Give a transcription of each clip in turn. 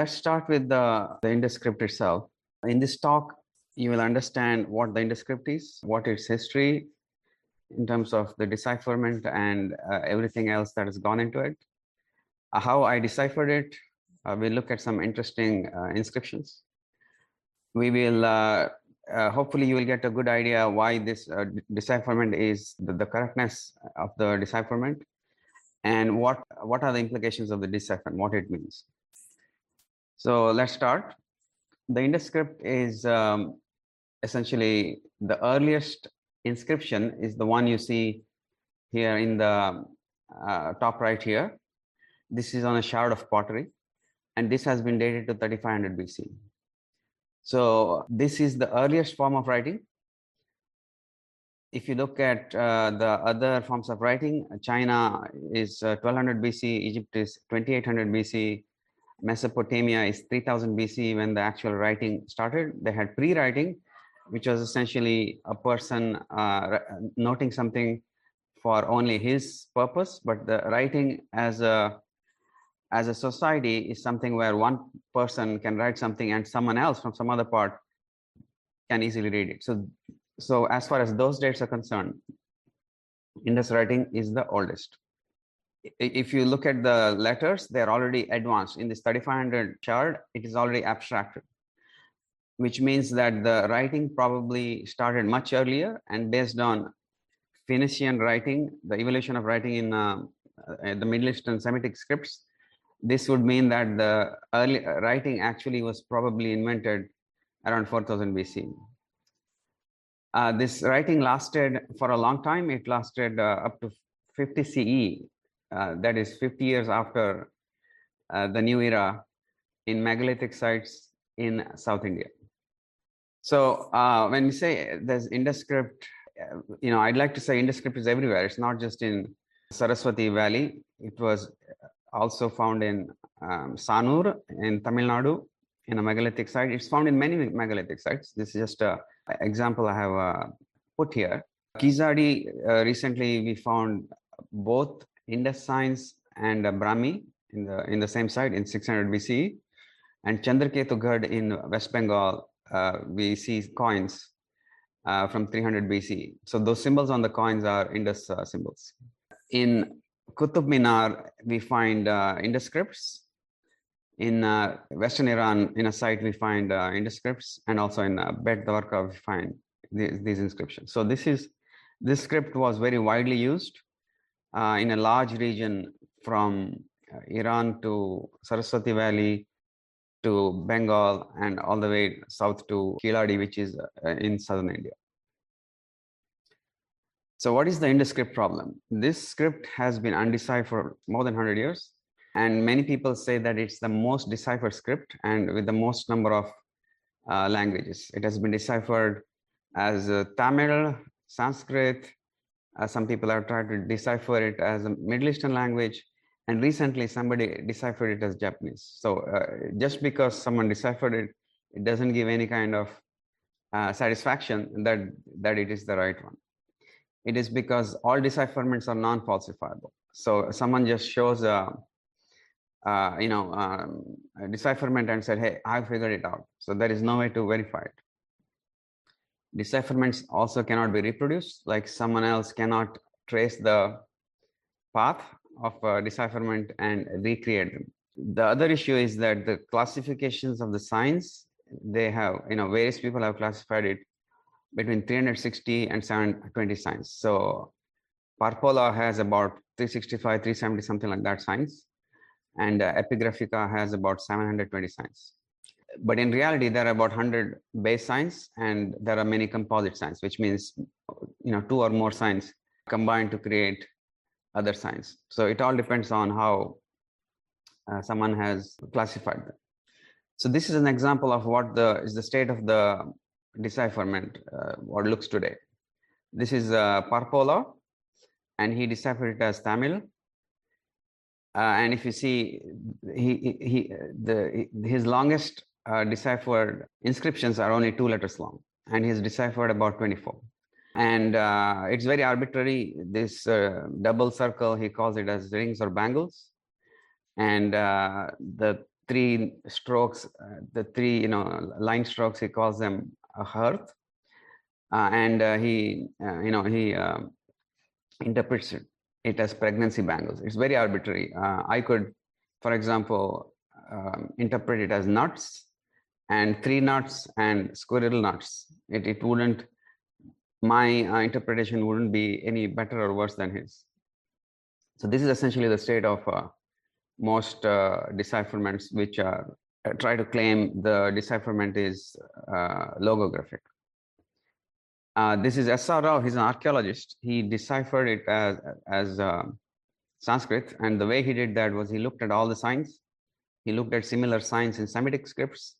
let's start with the, the Indus script itself. In this talk, you will understand what the Indus script is, what its history in terms of the decipherment and uh, everything else that has gone into it, uh, how I deciphered it. Uh, we'll look at some interesting uh, inscriptions. We will, uh, uh, hopefully you will get a good idea why this decipherment is the, the correctness of the decipherment and what, what are the implications of the decipherment, what it means. So let's start. The Indus script is um, essentially the earliest inscription is the one you see here in the uh, top right here. This is on a shard of pottery, and this has been dated to 3500 BC. So this is the earliest form of writing. If you look at uh, the other forms of writing, China is uh, 1200 BC, Egypt is 2800 BC, Mesopotamia is 3000 BC when the actual writing started. They had pre-writing, which was essentially a person uh, noting something for only his purpose, but the writing as a as a society is something where one person can write something and someone else from some other part can easily read it. So, so as far as those dates are concerned, Indus writing is the oldest if you look at the letters, they're already advanced. In this 3500 shard, it is already abstracted, which means that the writing probably started much earlier and based on Phoenician writing, the evolution of writing in uh, uh the Middle Eastern Semitic scripts, this would mean that the early uh, writing actually was probably invented around 4000 BC. Uh, this writing lasted for a long time. It lasted uh, up to 50 CE that is 50 years after uh, the new era in megalithic sites in South India. So uh, when we say there's Indus script, uh, you know, I'd like to say Indus script is everywhere. It's not just in Saraswati Valley. It was also found in um, Sanur in Tamil Nadu in a megalithic site. It's found in many megalithic sites. This is just an example I have uh, put here. Kizadi, uh, recently we found both Indus signs and uh, Brahmi in the in the same site in 600 BCE, and Chandraketu in West Bengal. Uh, we see coins uh, from 300 BCE. So those symbols on the coins are Indus uh, symbols. In Qutub Minar, we find uh, Indus scripts. In uh, Western Iran, in a site, we find Indus scripts, and also in uh, Bet Dwarka, we find these inscriptions. So this is this script was very widely used uh, in a large region from uh, Iran to Saraswati Valley to Bengal and all the way south to Kiladi, which is uh, in southern India. So what is the Indus script problem? This script has been undeciphered for more than 100 years. And many people say that it's the most deciphered script and with the most number of uh, languages. It has been deciphered as uh, Tamil, Sanskrit, some people have tried to decipher it as a Middle Eastern language, and recently somebody deciphered it as Japanese. So uh, just because someone deciphered it, it doesn't give any kind of uh, satisfaction that that it is the right one. It is because all decipherments are non-falsifiable. So someone just shows a, uh, you know, um, a decipherment and said, "Hey, I figured it out." So there is no way to verify it decipherments also cannot be reproduced, like someone else cannot trace the path of uh, decipherment and recreate them. The other issue is that the classifications of the signs, they have, you know, various people have classified it between 360 and 720 signs. So Parpola has about 365, 370, something like that signs. And uh, Epigraphica has about 720 signs but in reality, there are about 100 base signs and there are many composite signs, which means, you know, two or more signs combined to create other signs. So it all depends on how uh, someone has classified them. So this is an example of what the is the state of the decipherment, uh, what looks today. This is uh, Parpola, and he deciphered it as Tamil. Uh, and if you see, he, he the his longest uh, deciphered inscriptions are only two letters long, and he's deciphered about 24. And uh, it's very arbitrary. This uh, double circle, he calls it as rings or bangles. And uh, the three strokes, uh, the three you know line strokes. He calls them a hearth, uh, and he you know he interprets it, it, as pregnancy bangles. It's very arbitrary. I could, for example, um, interpret it as nuts, and three knots and squirrel knots. It it wouldn't. My interpretation wouldn't be any better or worse than his. So this is essentially the state of most uh, decipherments which are uh, try to claim the decipherment is uh, logographic. Uh, this is S.R. Rao, he's an archaeologist. He deciphered it as, as uh, Sanskrit, and the way he did that was he looked at all the signs. He looked at similar signs in Semitic scripts,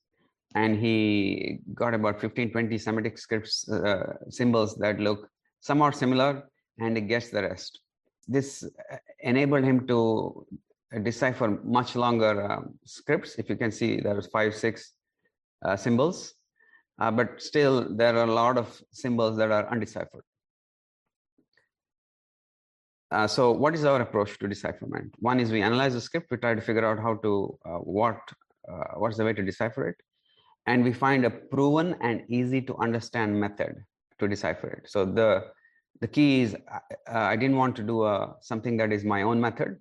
and he got about 15, 20 Semitic scripts uh, symbols that look somewhat similar, and he guessed the rest. This enabled him to decipher much longer um, scripts. If you can see, there is five, six uh, symbols, uh, but still there are a lot of symbols that are undeciphered. Uh, so what is our approach to decipherment? One is we analyze the script, we try to figure out how to, uh, what, uh, what's the way to decipher it. And we find a proven and easy to understand method to decipher it. So the, the key is uh, I didn't want to do a, something that is my own method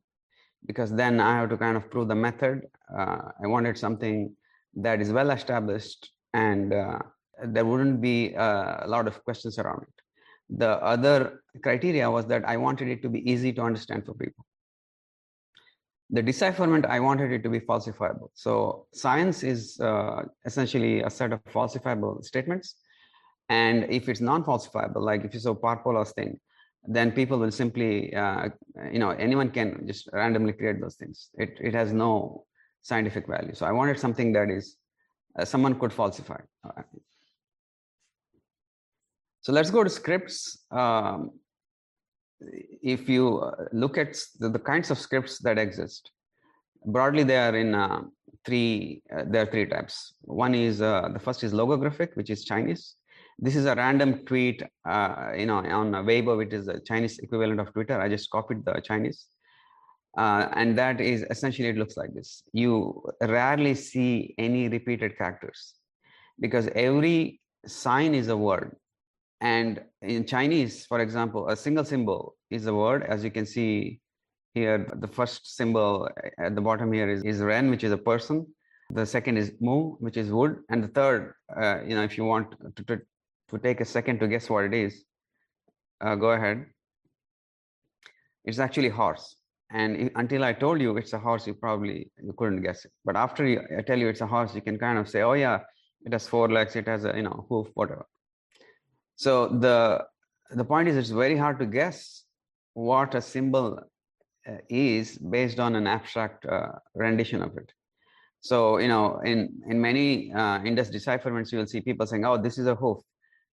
because then I have to kind of prove the method. Uh, I wanted something that is well established and uh, there wouldn't be uh, a lot of questions around it. The other criteria was that I wanted it to be easy to understand for people. The decipherment, I wanted it to be falsifiable. So science is uh, essentially a set of falsifiable statements. And if it's non-falsifiable, like if you saw Parpola's thing, then people will simply, uh, you know, anyone can just randomly create those things. It, it has no scientific value. So I wanted something that is, uh, someone could falsify. So let's go to scripts. Um, if you uh, look at the, the, kinds of scripts that exist, broadly they are in uh, three, uh, there are three types. One is, uh, the first is logographic, which is Chinese this is a random tweet, uh, you know, on Weibo, which is the Chinese equivalent of Twitter. I just copied the Chinese. Uh, and that is essentially, it looks like this. You rarely see any repeated characters because every sign is a word. And in Chinese, for example, a single symbol is a word. As you can see here, the first symbol at the bottom here is, is Ren, which is a person. The second is Mu, which is wood. And the third, uh, you know, if you want to, to, to take a second to guess what it is, uh, go ahead. It's actually horse. And until I told you it's a horse, you probably you couldn't guess it. But after you, I tell you it's a horse, you can kind of say, oh yeah, it has four legs, it has a you know hoof, whatever. So the the point is, it's very hard to guess what a symbol uh, is based on an abstract uh, rendition of it. So you know, in in many uh, Indus decipherments, you will see people saying, "Oh, this is a hoof,"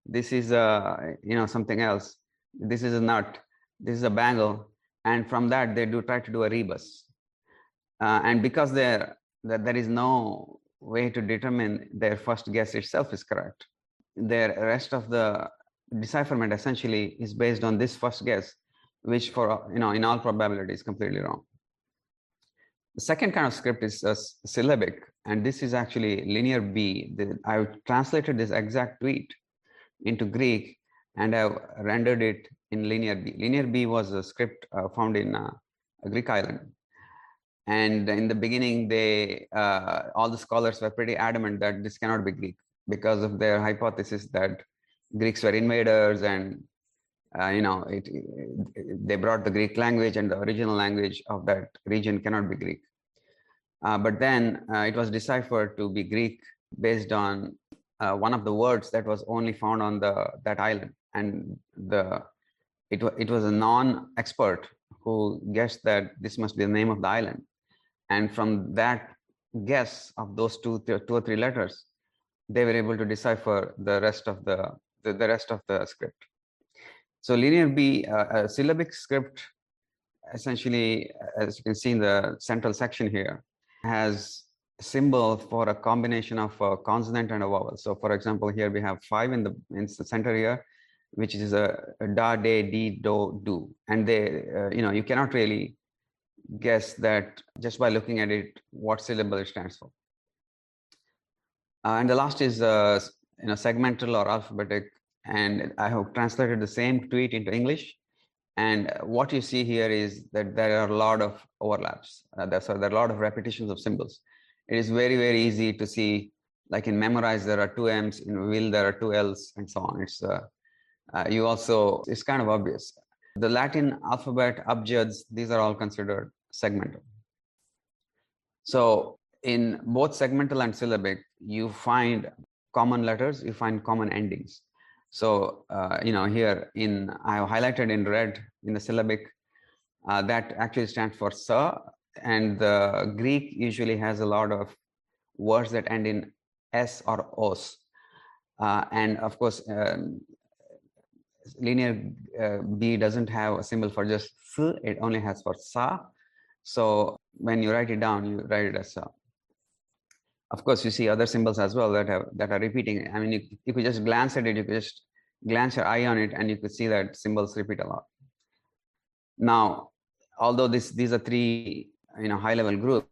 this is a you know something else. This is a nut. This is a bangle. And from that they do try to do a rebus. Uh, and because there that there is no way to determine their first guess itself is correct their rest of the decipherment essentially is based on this first guess which for you know in all probability is completely wrong the second kind of script is a syllabic and this is actually linear b the, i've translated this exact tweet into Greek and I've rendered it in Linear B. Linear B was a script uh, found in uh, a Greek island. And in the beginning, they uh, all the scholars were pretty adamant that this cannot be Greek because of their hypothesis that Greeks were invaders and uh, you know it, it, they brought the Greek language and the original language of that region cannot be Greek. Uh, but then uh, it was deciphered to be Greek based on uh, one of the words that was only found on the that island and the it, it was a non-expert who guessed that this must be the name of the island and from that guess of those two two or three letters they were able to decipher the rest of the the, the rest of the script so linear b uh, a syllabic script essentially as you can see in the central section here has symbol for a combination of a consonant and a vowel. So for example, here we have five in the, in the center here, which is a, a da, de, di, do, do. And they, uh, you know, you cannot really guess that just by looking at it, what syllable it stands for. Uh, and the last is uh, you know segmental or alphabetic, and I have translated the same tweet into English. And what you see here is that there are a lot of overlaps. Uh, there, so there are a lot of repetitions of symbols. It is very very easy to see, like in memorize there are two M's, in will there are two L's, and so on. It's uh, uh, you also it's kind of obvious. The Latin alphabet, abjads, these are all considered segmental. So in both segmental and syllabic, you find common letters, you find common endings. So, uh, you know, here in, I have highlighted in red in the syllabic, uh, that actually stands for sa, and the Greek usually has a lot of words that end in s or os. Uh, and of course, um, linear uh, B doesn't have a symbol for just s, it only has for sa. So when you write it down, you write it as sa. Of course, you see other symbols as well that have that are repeating. I mean, you, you could just glance at it, you could just glance your eye on it, and you could see that symbols repeat a lot. Now, although this these are three you know high level group,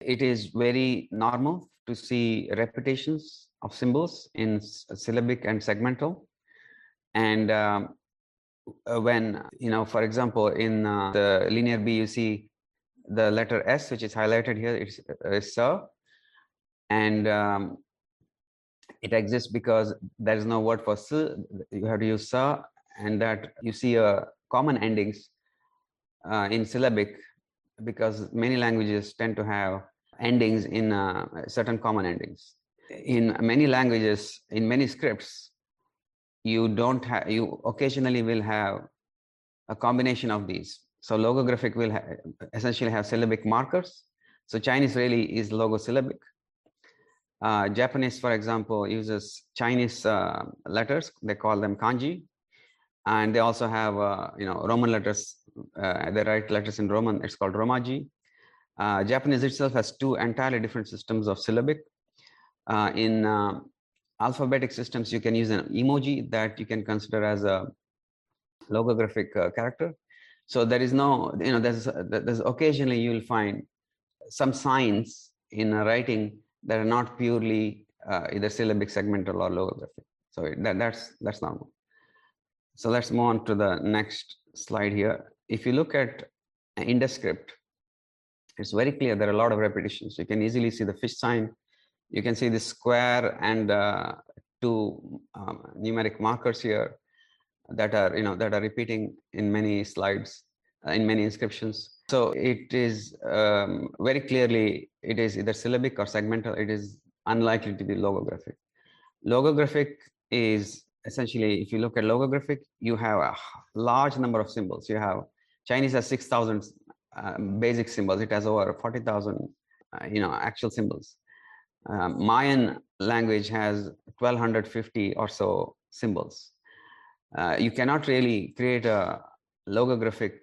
it is very normal to see repetitions of symbols in syllabic and segmental and um, uh, when you know for example in uh, the linear b you see the letter s which is highlighted here it's uh, and um, it exists because there is no word for s you have to use sa and that you see a common endings uh, in syllabic because many languages tend to have endings in uh, certain common endings. In many languages in many scripts you don't have you occasionally will have a combination of these. So logographic will ha essentially have syllabic markers. So chinese really is logosyllabic uh, japanese for example uses chinese uh, letters. They call them kanji. And they also have uh, you know roman letters. Uh, they write letters in roman. It's called romaji. Uh, japanese itself has two entirely different systems of syllabic. In alphabetic systems, you can use an emoji that you can consider as a logographic character. So there is no, you know, there's, there's occasionally you will find some signs in writing that are not purely uh, either syllabic, segmental, or logographic. So that, that's that's normal. So let's move on to the next slide here. If you look at Indus script, it's very clear there are a lot of repetitions. You can easily see the fish sign you can see the square and uh, two um, numeric markers here that are you know that are repeating in many slides uh, in many inscriptions so it is um, very clearly it is either syllabic or segmental. It is unlikely to be logographic. Logographic is essentially if you look at logographic you have a large number of symbols. You have chinese has 6000 uh, basic symbols. It has over 40000 uh, you know actual symbols. Um, Mayan language has 1250 or so symbols. Uh, you cannot really create a logographic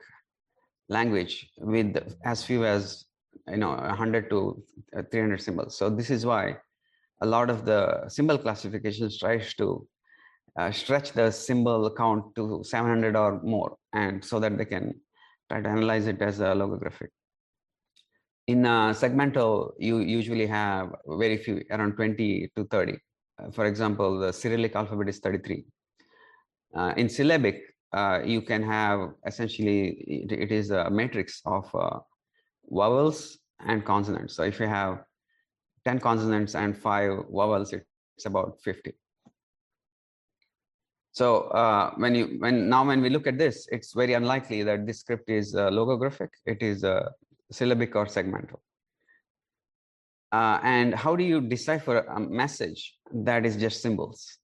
language with as few as you know 100 to 300 symbols. So this is why a lot of the symbol classifications tries to uh, stretch the symbol count to 700 or more, and so that they can try to analyze it as a logographic. In segmental, you usually have very few, around 20 to 30. Uh, for example, the Cyrillic alphabet is 33. Uh, in syllabic, uh, you can have essentially, it, it is a matrix of uh, vowels and consonants. So if you have 10 consonants and five vowels, it's about 50. So uh, when you when now when we look at this, it's very unlikely that this script is uh, logographic. It is uh, syllabic or segmental. Uh, and how do you decipher a message that is just symbols?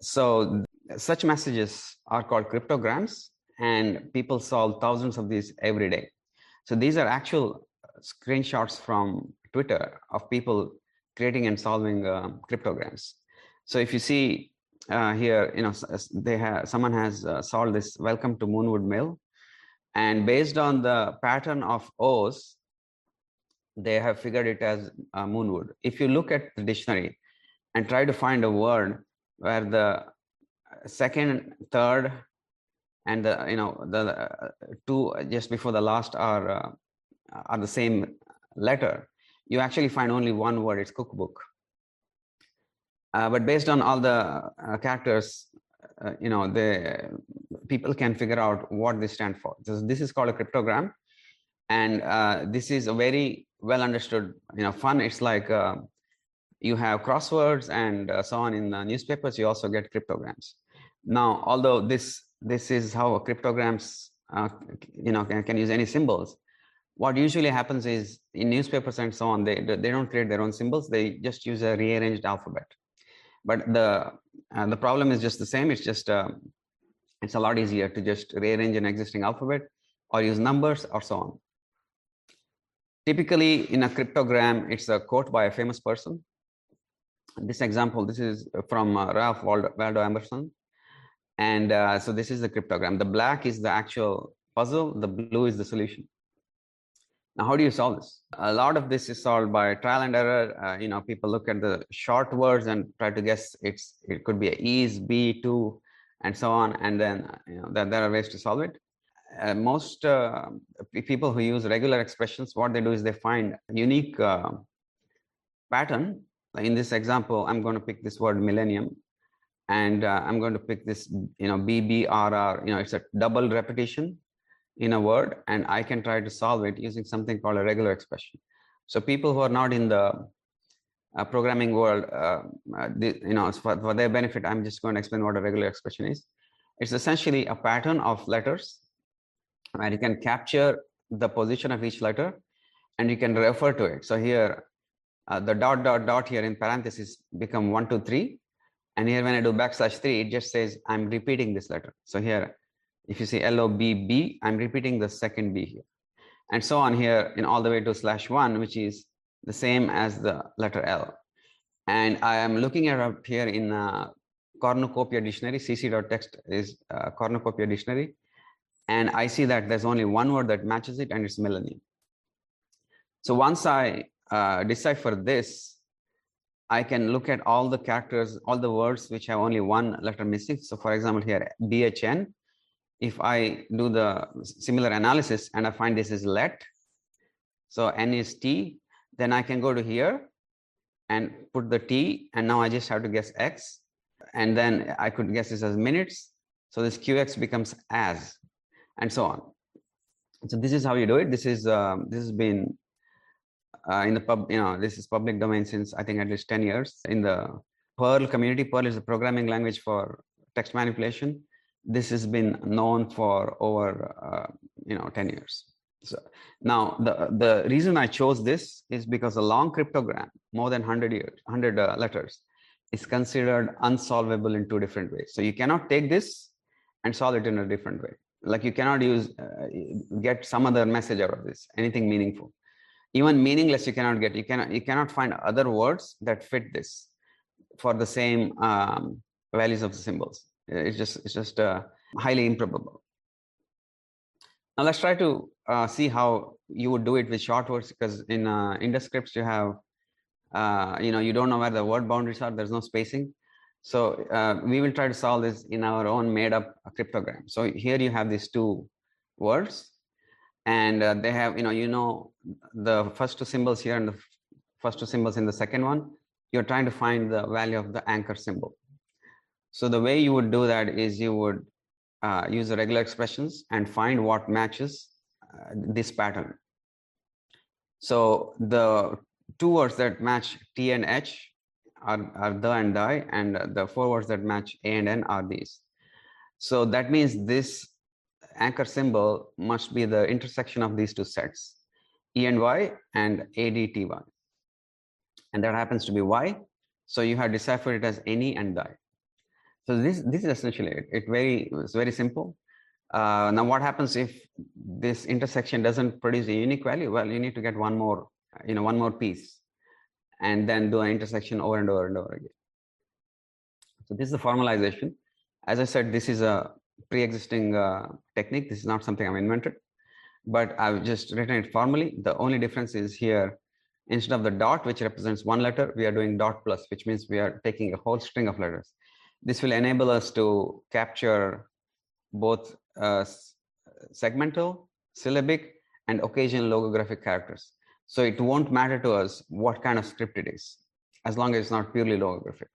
So such messages are called cryptograms and people solve thousands of these every day. So these are actual screenshots from Twitter of people creating and solving uh, cryptograms. So if you see uh, here, you know, they have someone has uh, solved this welcome to Moonwood Mill and based on the pattern of O's, they have figured it as uh, moonwood. If you look at the dictionary and try to find a word where the second, third, and the you know the uh, two just before the last are uh, are the same letter, you actually find only one word. It's cookbook. Uh, but based on all the uh, characters, uh, you know, the people can figure out what they stand for. This is called a cryptogram, and uh, this is a very well understood, you know, fun. It's like uh, you have crosswords and uh, so on in the newspapers. You also get cryptograms. Now, although this this is how cryptograms, you know, can, can use any symbols what usually happens is in newspapers and so on, they, they don't create their own symbols. They just use a rearranged alphabet. But the, uh, the problem is just the same. It's just, uh, it's a lot easier to just rearrange an existing alphabet or use numbers or so on. Typically in a cryptogram, it's a quote by a famous person. This example, this is from uh, Ralph Waldo, Waldo Emerson. And uh, so this is the cryptogram. The black is the actual puzzle. The blue is the solution. Now, how do you solve this? A lot of this is solved by trial and error. Uh, you know, people look at the short words and try to guess it's it could be a is, B, to, and so on. And then you know that there are ways to solve it. Uh, most uh, people who use regular expressions, what they do is they find unique uh, pattern. In this example, I'm going to pick this word millennium, and uh, I'm going to pick this, you know, BBRR. You know, it's a double repetition in a word and I can try to solve it using something called a regular expression. So people who are not in the uh, programming world, uh, uh, the, you know, for, for their benefit, I'm just going to explain what a regular expression is. It's essentially a pattern of letters where you can capture the position of each letter and you can refer to it. So here, uh, the dot, dot, dot here in parentheses become one, two, three. And here when I do backslash three, it just says I'm repeating this letter. So here if you see LOBB, I'm repeating the second B here. And so on here in all the way to slash one, which is the same as the letter L. And I am looking at up here in a cornucopia dictionary, cc.text is a cornucopia dictionary. And I see that there's only one word that matches it and it's millennium. So once I uh, decipher this, I can look at all the characters, all the words which have only one letter missing. So for example, here BHN, if I do the similar analysis and I find this is let, so n is t, then I can go to here and put the t, and now I just have to guess x, and then I could guess this as minutes. So this qx becomes as, and so on. So this is how you do it. This is um, this has been uh, in the pub, you know, this is public domain since I think at least 10 years. In the Perl community, Perl is a programming language for text manipulation. This has been known for over uh, you know 10 years. So now the the reason i chose this is because a long cryptogram more than 100 years 100 uh, letters is considered unsolvable in two different ways. So you cannot take this and solve it in a different way. Like you cannot use uh, get some other message out of this anything meaningful even meaningless you cannot get you cannot you cannot find other words that fit this for the same um, values of the symbols it's just it's just uh, highly improbable. Now let's try to uh, see how you would do it with short words because in uh, Indus scripts you have uh, you know you don't know where the word boundaries are. There's no spacing. So uh, we will try to solve this in our own made up cryptogram. So here you have these two words and uh, they have you know you know the first two symbols here and the first two symbols in the second one you're trying to find the value of the anchor symbol so the way you would do that is you would uh, use the regular expressions and find what matches uh, this pattern. So the two words that match T and H are, are the and die, and the four words that match A and N are these. So that means this anchor symbol must be the intersection of these two sets, E and Y and ADTY. And that happens to be Y. So you have deciphered it as any and die. So this this is essentially it. It very it's very simple. Uh, now, what happens if this intersection doesn't produce a unique value? Well, you need to get one more, you know, one more piece, and then do an intersection over and over and over again. So this is the formalization. As I said, this is a pre-existing uh, technique. This is not something I've invented, but I've just written it formally. The only difference is here, instead of the dot, which represents one letter, we are doing dot plus, which means we are taking a whole string of letters. This will enable us to capture both uh, segmental, syllabic, and occasional logographic characters. So it won't matter to us what kind of script it is, as long as it's not purely logographic.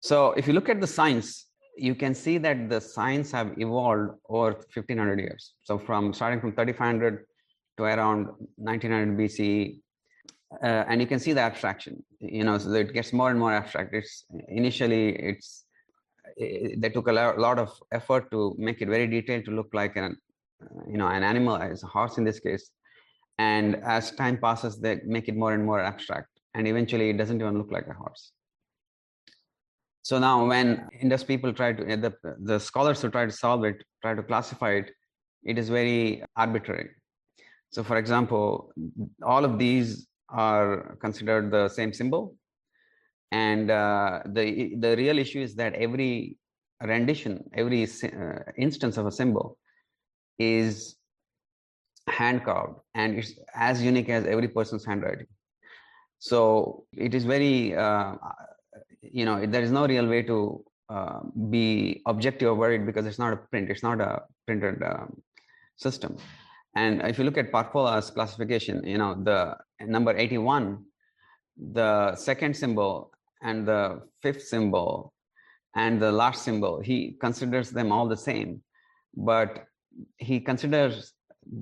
So if you look at the signs, you can see that the signs have evolved over 1500 years. So from starting from 3500 to around 1900 BCE, uh, and you can see the abstraction. You know, so it gets more and more abstract. It's initially it's it, they took a lot of effort to make it very detailed to look like an you know an animal as a horse in this case and as time passes they make it more and more abstract and eventually it doesn't even look like a horse so now when indus people try to the, the scholars who try to solve it try to classify it it is very arbitrary. So for example all of these are considered the same symbol. And uh, the the real issue is that every rendition every uh, instance of a symbol is hand carved and it's as unique as every person's handwriting. So it is very uh, you know there is no real way to uh, be objective about it because it's not a print it's not a printed um, system. And if you look at Parpola's classification you know the number 81 the second symbol and the fifth symbol and the last symbol he considers them all the same. But he considers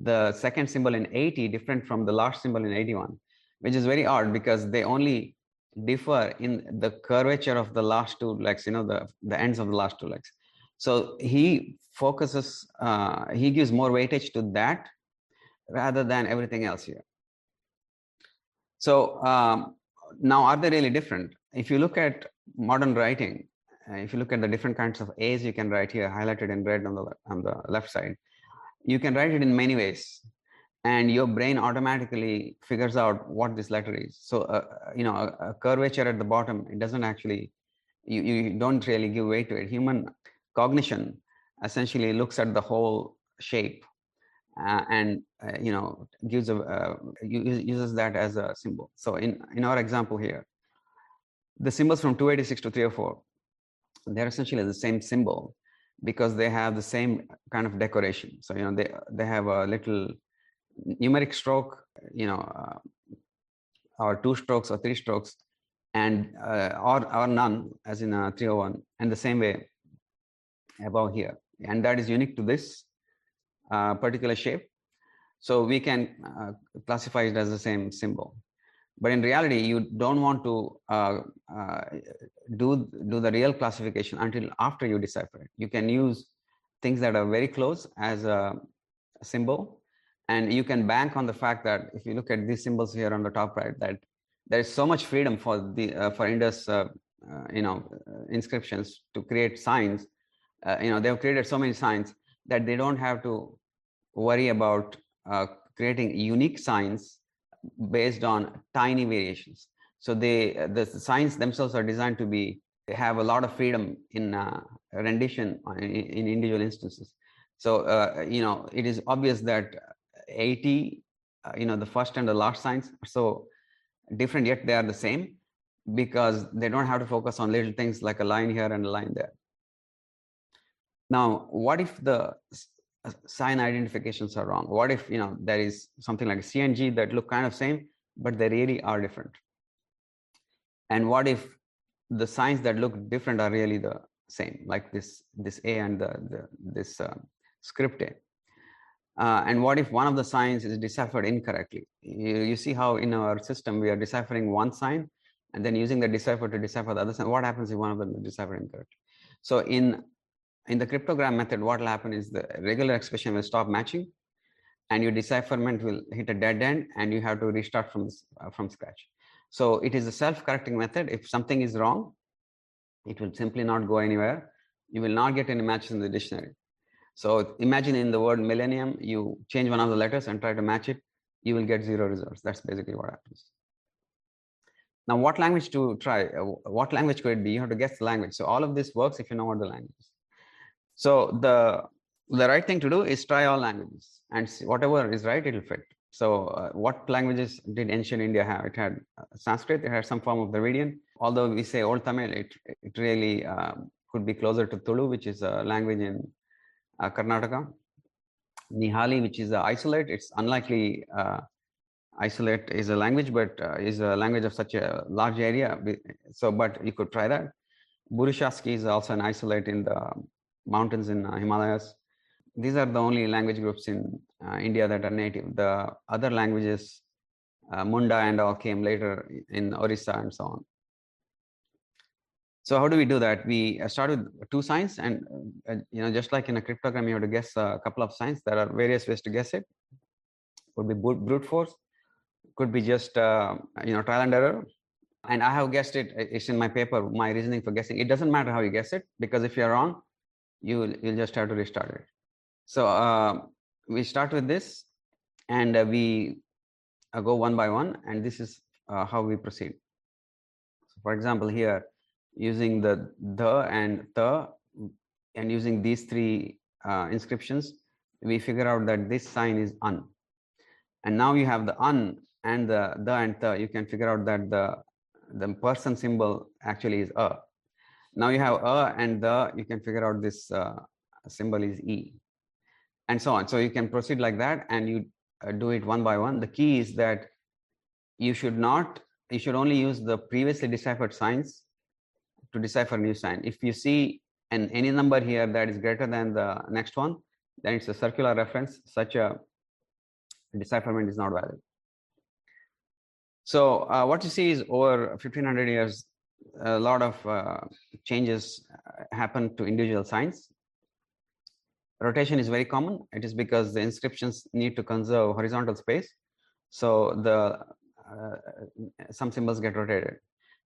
the second symbol in 80 different from the last symbol in 81 which is very odd because they only differ in the curvature of the last two legs you know the the ends of the last two legs. So he focuses uh, he gives more weightage to that rather than everything else here. So um, now are they really different? If you look at modern writing, uh, if you look at the different kinds of A's you can write here, highlighted in red on the, on the left side, you can write it in many ways and your brain automatically figures out what this letter is. So, uh, uh, you know, a, a, curvature at the bottom, it doesn't actually, you, you don't really give weight to it. Human cognition essentially looks at the whole shape uh, and, uh, you know, gives a, uh, uses that as a symbol. So in, in our example here, the symbols from 286 to 304, they're essentially the same symbol because they have the same kind of decoration. So, you know, they, they have a little numeric stroke, you know, uh, or two strokes or three strokes and uh, or, or none as in a 301 and the same way above here. And that is unique to this uh, particular shape. So we can uh, classify it as the same symbol but in reality you don't want to uh, uh, do do the real classification until after you decipher it you can use things that are very close as a symbol and you can bank on the fact that if you look at these symbols here on the top right that there is so much freedom for the uh, for indus uh, uh, you know uh, inscriptions to create signs you know they've created so many signs that they don't have to worry about creating unique signs based on tiny variations. So they the signs themselves are designed to be have a lot of freedom in uh, rendition in, in, individual instances. So uh, you know it is obvious that 80, uh, you know, the first and the last signs are so different, yet they are the same because they don't have to focus on little things like a line here and a line there. Now, what if the sign identifications are wrong? What if you know there is something like cng that look kind of same but they really are different? And what if the signs that look different are really the same like this this a and the, the this uh, script a uh, and what if one of the signs is deciphered incorrectly you, you see how in our system we are deciphering one sign and then using the decipher to decipher the other sign what happens if one of them is deciphered incorrectly so in in the cryptogram method, what will happen is the regular expression will stop matching and your decipherment will hit a dead end and you have to restart from, uh, from scratch. So it is a self-correcting method. If something is wrong, it will simply not go anywhere. You will not get any matches in the dictionary. So imagine in the word millennium, you change one of the letters and try to match it, you will get zero results. That's basically what happens. Now, what language to try? Uh, what language could it be? You have to guess the language. So all of this works if you know what the language is. So the the right thing to do is try all languages and whatever is right, it'll fit. So uh, what languages did ancient India have? It had uh, Sanskrit, it had some form of Dravidian. Although we say Old Tamil, it, it really um, could be closer to Tulu, which is a language in uh, Karnataka. Nihali, which is a isolate. It's unlikely uh, isolate is a language, but uh, is a language of such a large area. So, but you could try that. Burushaski is also an isolate in the mountains in uh, Himalayas. These are the only language groups in uh, India that are native. The other languages, uh, Munda and all came later in Orissa and so on. So how do we do that? We start with two signs and, uh, you know, just like in a cryptogram, you have to guess a couple of signs. There are various ways to guess it. Could be brute force, could be just, uh, you know, trial and error. And I have guessed it, it's in my paper, my reasoning for guessing. It doesn't matter how you guess it, because if you're wrong, you you'll just have to restart it. So uh, we start with this and uh, we uh, go one by one and this is uh, how we proceed. So for example, here, using the the and the and using these three uh, inscriptions, we figure out that this sign is un. And now you have the un and the the and the, you can figure out that the the person symbol actually is a. Now you have a and the, you can figure out this uh, symbol is e, and so on. So you can proceed like that, and you uh, do it one by one. The key is that you should not, you should only use the previously deciphered signs to decipher new sign. If you see an any number here that is greater than the next one, then it's a circular reference. Such a decipherment is not valid. So uh, what you see is over 1500 years, a lot of uh, changes happen to individual signs. Rotation is very common. It is because the inscriptions need to conserve horizontal space. So the uh, some symbols get rotated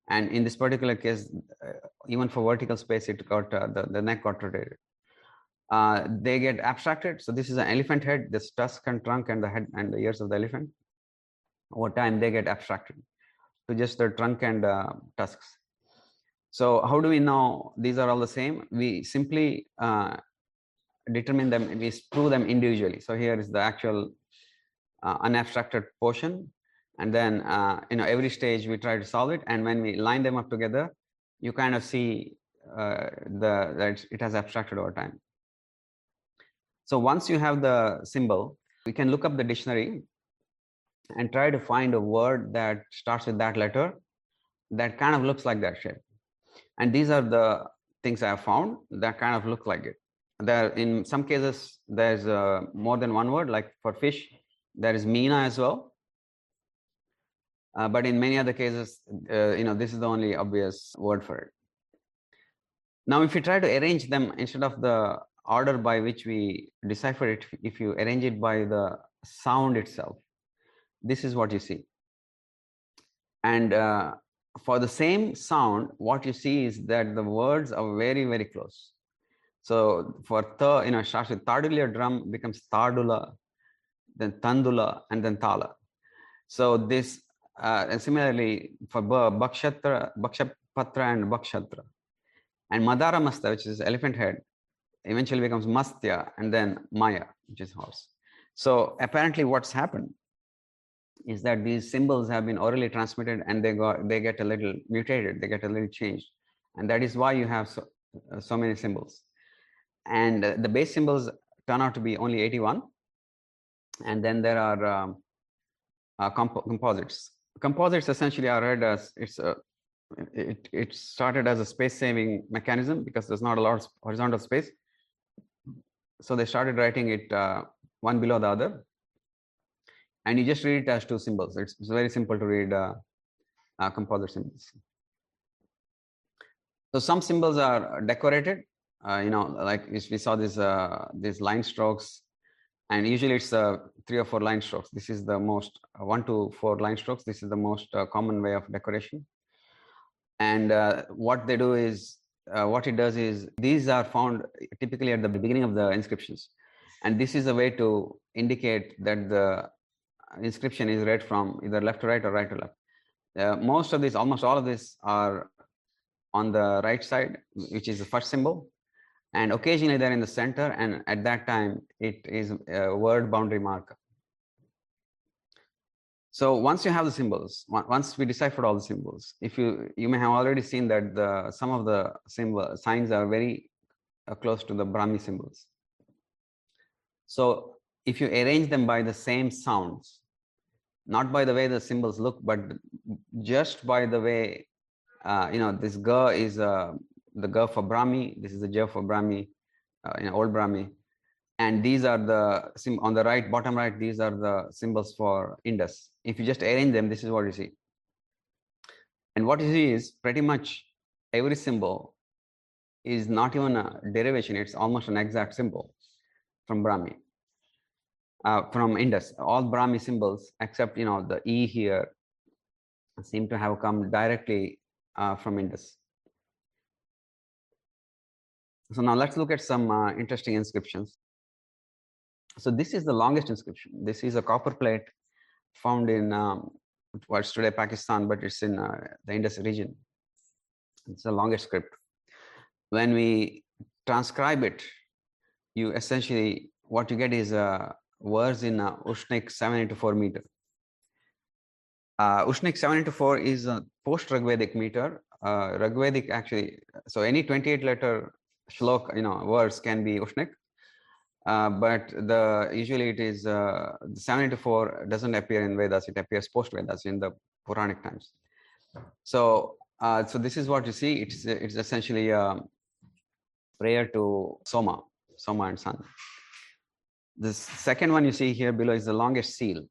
and in this particular case uh, even for vertical space it got uh, the, the neck got rotated. Uh, they get abstracted. So this is an elephant head this tusk and trunk and the head and the ears of the elephant. Over time they get abstracted to just the trunk and uh, tusks. So how do we know these are all the same? We simply uh, determine them we prove them individually. So here is the actual uh, unabstracted portion and then uh, you know every stage we try to solve it. And when we line them up together you kind of see uh, the that it has abstracted over time. So once you have the symbol we can look up the dictionary and try to find a word that starts with that letter that kind of looks like that shape. And these are the things i have found that kind of look like it. There in some cases there's uh, more than one word like for fish there is mina as well uh, but in many other cases, uh, you know, this is the only obvious word for it. Now, if you try to arrange them instead of the order by which we decipher it, if you arrange it by the sound itself, this is what you see. And uh, for the same sound, what you see is that the words are very, very close. So for the, you know, starts with drum becomes tardula, then tandula, and then tala. So this uh, and similarly for Bakshatra, Bakshapatra and Bakshatra. And Madara Masta, which is elephant head, eventually becomes Mastya and then Maya, which is horse. So apparently what's happened is that these symbols have been orally transmitted and they got they get a little mutated, they get a little changed. And that is why you have so, uh, so many symbols. And uh, the base symbols turn out to be only 81. And then there are um, uh, comp composites composites essentially are read as it's a it, it started as a space saving mechanism because there's not a lot of horizontal space. So they started writing it uh, one below the other. And you just read it as two symbols. It's, it's very simple to read uh, uh, composite symbols. So some symbols are decorated. Uh, you know like we saw these uh, these line strokes and usually it's uh, three or four line strokes. This is the most uh, one to four line strokes. This is the most uh, common way of decoration. And uh, what they do is, uh, what it does is, these are found typically at the beginning of the inscriptions. And this is a way to indicate that the inscription is read from either left to right or right to left. Uh, most of these, almost all of these are on the right side, which is the first symbol and occasionally they're in the center and at that time it is a word boundary marker So once you have the symbols, once we deciphered all the symbols, if you you may have already seen that the some of the symbol signs are very uh, close to the Brahmi symbols. So if you arrange them by the same sounds, not by the way the symbols look, but just by the way, uh, you know, this ga is uh, the ga for Brahmi, this is the ja for Brahmi, uh, in old Brahmi, and these are the on the right, bottom right, these are the symbols for Indus. If you just arrange them, this is what you see. And what you see is pretty much every symbol is not even a derivation, it's almost an exact symbol from Brahmi uh, from Indus. All Brahmi symbols, except you know the E here, seem to have come directly uh, from Indus. So now let's look at some uh, interesting inscriptions. So this is the longest inscription. This is a copper plate found in um, what's today Pakistan, but it's in uh, the Indus region. It's the longest script. When we transcribe it, you essentially what you get is a words in uh, Ushnik 784 meter. Uh, Ushnik 784 is a post Rigvedic meter. Uh, Rigvedic actually, so any 28 letter shlok, you know, words can be Ushnik. Uh, but the usually it is uh, 784 doesn't appear in Vedas, it appears post Vedas in the Puranic times. So, uh, so this is what you see. It's it's essentially a prayer to Soma, Soma and Sun. The second one you see here below is the longest seal.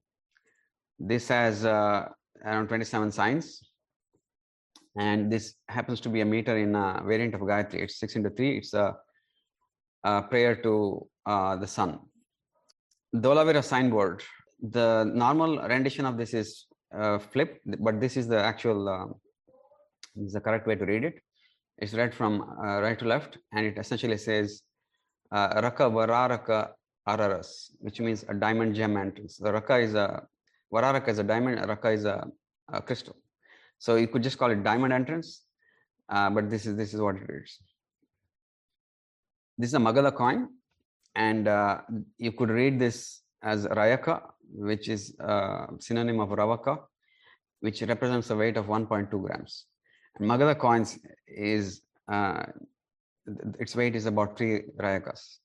This has uh, around 27 signs. And this happens to be a meter in a variant of Gayatri. It's 6 into 3. It's a, a prayer to uh, the sun. Dholavira signboard. The normal rendition of this is uh, flipped, but this is the actual, uh, is the correct way to read it. It's read from uh, right to left, and it essentially says, uh, Raka Vararaka Araras, which means a diamond gem entrance. The Raka is a Vararaka is a diamond, Raka is a, a crystal. So you could just call it diamond entrance, uh, but this is this is what it is. This is a Magadha coin, and uh, you could read this as Rayaka, which is a synonym of Ravaka, which represents a weight of 1.2 grams. And Magadha coins is uh, its weight is about three Rayakas.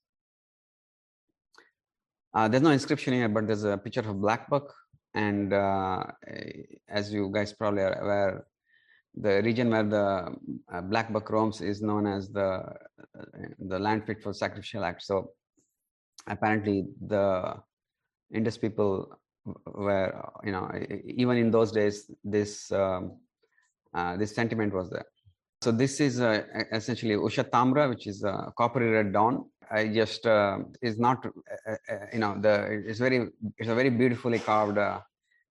Uh, there's no inscription here, but there's a picture of black buck. And uh, as you guys probably are aware, the region where the uh, black buck roams is known as the uh, the land fit for sacrificial act. So apparently, the Indus people were, you know, even in those days, this um, uh, this sentiment was there. So this is uh, essentially Usha Tamra, which is a coppery red dawn I just uh, is not uh, uh, uh, you know the it's very it's a very beautifully carved uh,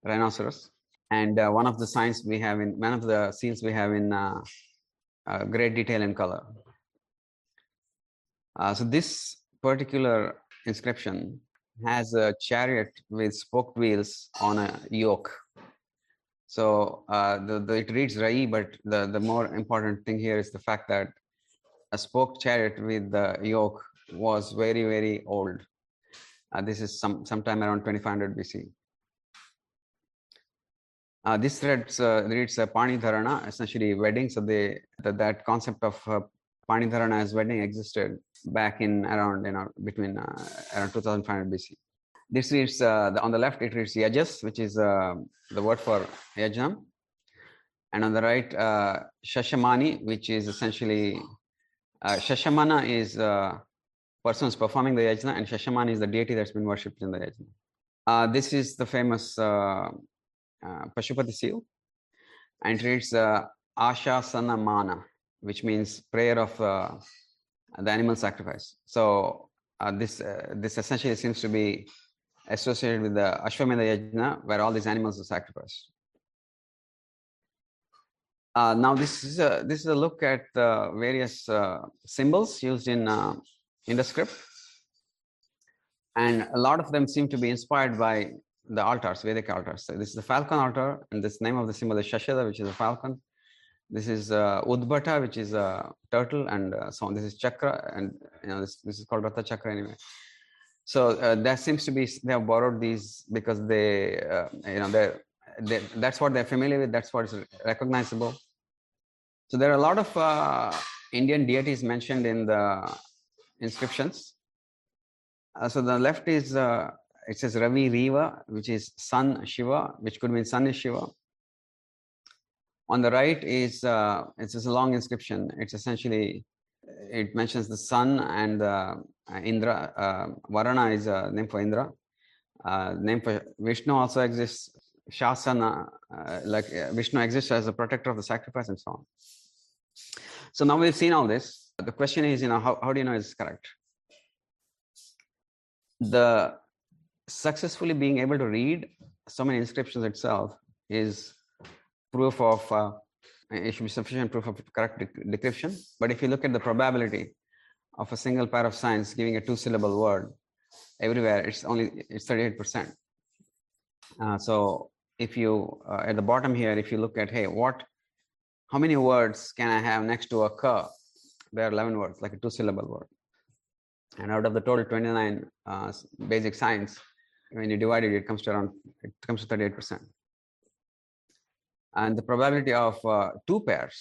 rhinoceros and uh, one of the signs we have in one of the scenes we have in great detail and color. so this particular inscription has a chariot with spoked wheels on a yoke. So the, the, it reads Rai, but the, the more important thing here is the fact that a spoked chariot with the yoke was very, very old. Uh, this is some sometime around 2500 BC. Uh, this reads, uh, reads uh, Pani Dharana, essentially wedding. So the, that concept of uh, Pani Dharana as wedding existed back in around, you know, between uh, around 2500 BC. This reads, uh, the, on the left, it reads Yajas, which is uh, the word for Yajna. And on the right, Shashamani, which is essentially, uh, Shashamana is uh, persons performing the yajna, and Shashaman is the deity that's been worshipped in the yajna. Uh, this is the famous uh, uh, Pashupati seal, and reads uh, Asha Sana Mana, which means prayer of uh, the animal sacrifice. So uh, this uh, this essentially seems to be associated with the Ashwamedha Yajna, where all these animals are sacrificed. Now this is a, this is a look at the various symbols used in in the script. And a lot of them seem to be inspired by the altars, Vedic altars. So this is the falcon altar, and this name of the symbol is Shashada, which is a falcon. This is uh, Udbata, which is a turtle, and uh, so on. This is Chakra, and you know this, this is called Ratha Chakra anyway. So uh, that seems to be they have borrowed these because they, uh, you know, they they, that's what they're familiar with. That's what is recognizable. So there are a lot of uh, Indian deities mentioned in the inscriptions. Uh, so the left is uh, it says Ravi Riva, which is Sun Shiva, which could mean Sun is Shiva. On the right is uh, it's a long inscription. It's essentially it mentions the sun and uh, Indra. Uh, Varana is a name for Indra. Uh, name for Vishnu also exists. Shasana, uh, like uh, Vishnu exists as a protector of the sacrifice and so on. So now we've seen all this. The question is, you know, how, how do you know it's correct? The successfully being able to read so many inscriptions itself is proof of uh, it should be sufficient proof of correct decryption. But if you look at the probability of a single pair of signs giving a two-syllable word everywhere, it's only it's 38%. Uh, so if you uh, at the bottom here, if you look at hey, what, how many words can I have next to a "k"? There are 11 words, like a two-syllable word. And out of the total 29 uh, basic signs, when you divide it, it comes to around it comes to 38% and the probability of uh, two pairs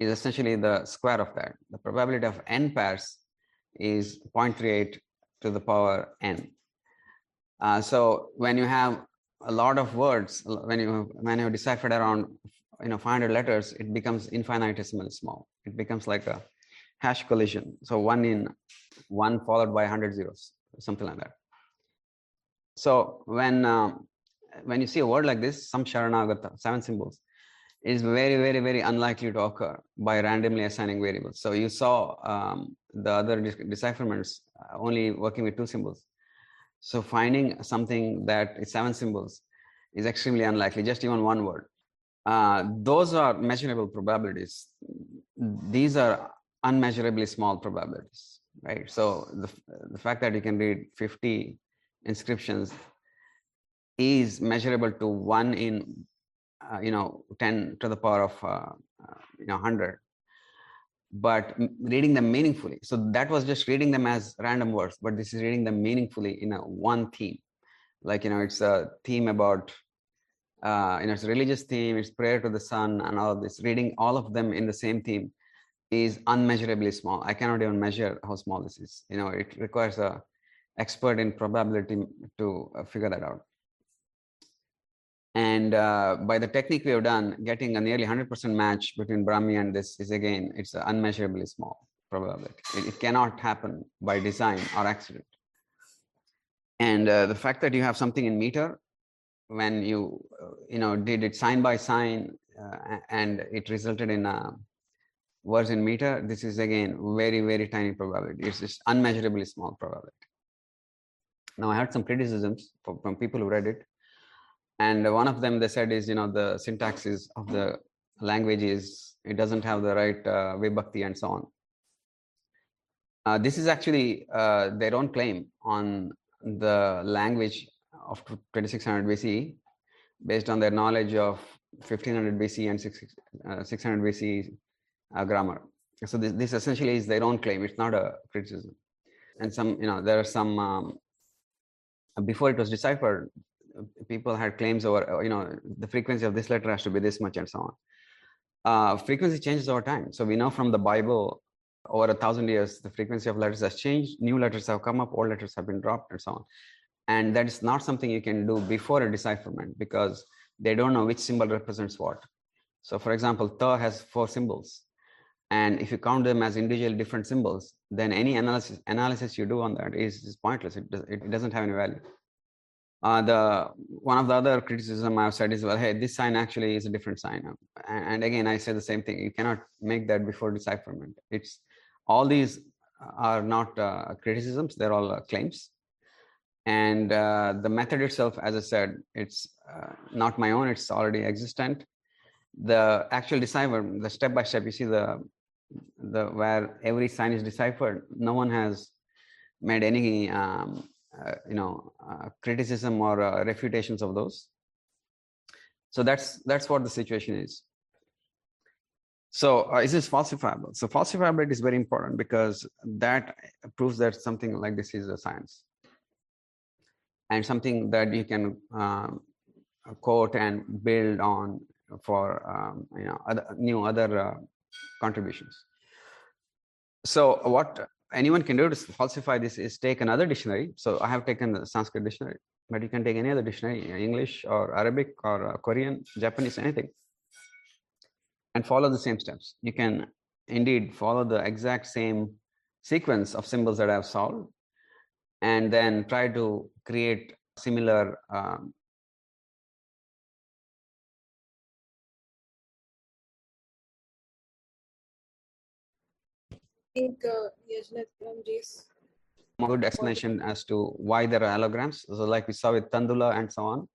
is essentially the square of that. The probability of n pairs is 0.38 to the power n. Uh, so when you have a lot of words, when you when you deciphered around you know 500 letters, it becomes infinitesimally small. It becomes like a hash collision. So one in one followed by 100 zeros, something like that. So when um, when you see a word like this, some Sharanagata, seven symbols, is very, very, very unlikely to occur by randomly assigning variables. So you saw um, the other decipherments uh, only working with two symbols. So finding something that is seven symbols is extremely unlikely, just even one word. Uh, those are measurable probabilities. These are unmeasurably small probabilities, right? So the, the fact that you can read 50 inscriptions is measurable to one in uh, you know 10 to the power of uh, uh, you know 100 but reading them meaningfully so that was just reading them as random words but this is reading them meaningfully in a one theme like you know it's a theme about uh, you know it's religious theme it's prayer to the sun and all this reading all of them in the same theme is unmeasurably small i cannot even measure how small this is you know it requires a expert in probability to uh, figure that out and uh, by the technique we have done, getting a nearly 100% match between Brahmi and this is again, it's unmeasurably small probability. It, it cannot happen by design or accident. And uh, the fact that you have something in meter, when you, you know, did it sign by sign uh, and it resulted in a words in meter, this is again very, very tiny probability. It's just unmeasurably small probability. Now I had some criticisms from people who read it and one of them they said is you know the syntax is of the language is it doesn't have the right uh, vibhakti and so on uh, this is actually uh, their own claim on the language of 2600 BCE based on their knowledge of 1500 BC and 600 uh, BC uh, grammar. So this, this essentially is their own claim. It's not a criticism. And some, you know, there are some, um, before it was deciphered, people had claims over, uh, you know, the frequency of this letter has to be this much and so on. Uh, frequency changes over time. So we know from the Bible over a thousand years, the frequency of letters has changed. New letters have come up, old letters have been dropped, and so on. And that is not something you can do before a decipherment because they don't know which symbol represents what. So, for example, th has four symbols. And if you count them as individual different symbols, then any analysis analysis you do on that is, is pointless. It, does, it doesn't have any value. Uh, the one of the other criticism I've said is well, hey, this sign actually is a different sign. And, and again, I say the same thing. You cannot make that before decipherment. It's all these are not uh, criticisms; they're all uh, claims. And uh, the method itself, as I said, it's uh, not my own. It's already existent. The actual decipher, the step by step, you see the the where every sign is deciphered. No one has made any um, uh, you know uh, criticism or uh, refutations of those so that's that's what the situation is so uh, is this falsifiable so falsifiability is very important because that proves that something like this is a science and something that you can um, quote and build on for um, you know other new other uh, contributions. So what anyone can do to falsify this is take another dictionary. So I have taken the Sanskrit dictionary, but you can take any other dictionary, English or Arabic or uh, Korean, Japanese, anything, and follow the same steps. You can indeed follow the exact same sequence of symbols that I've solved, and then try to create similar um, think uh, good explanation as to why there are allograms. So like we saw with Tandula and so on.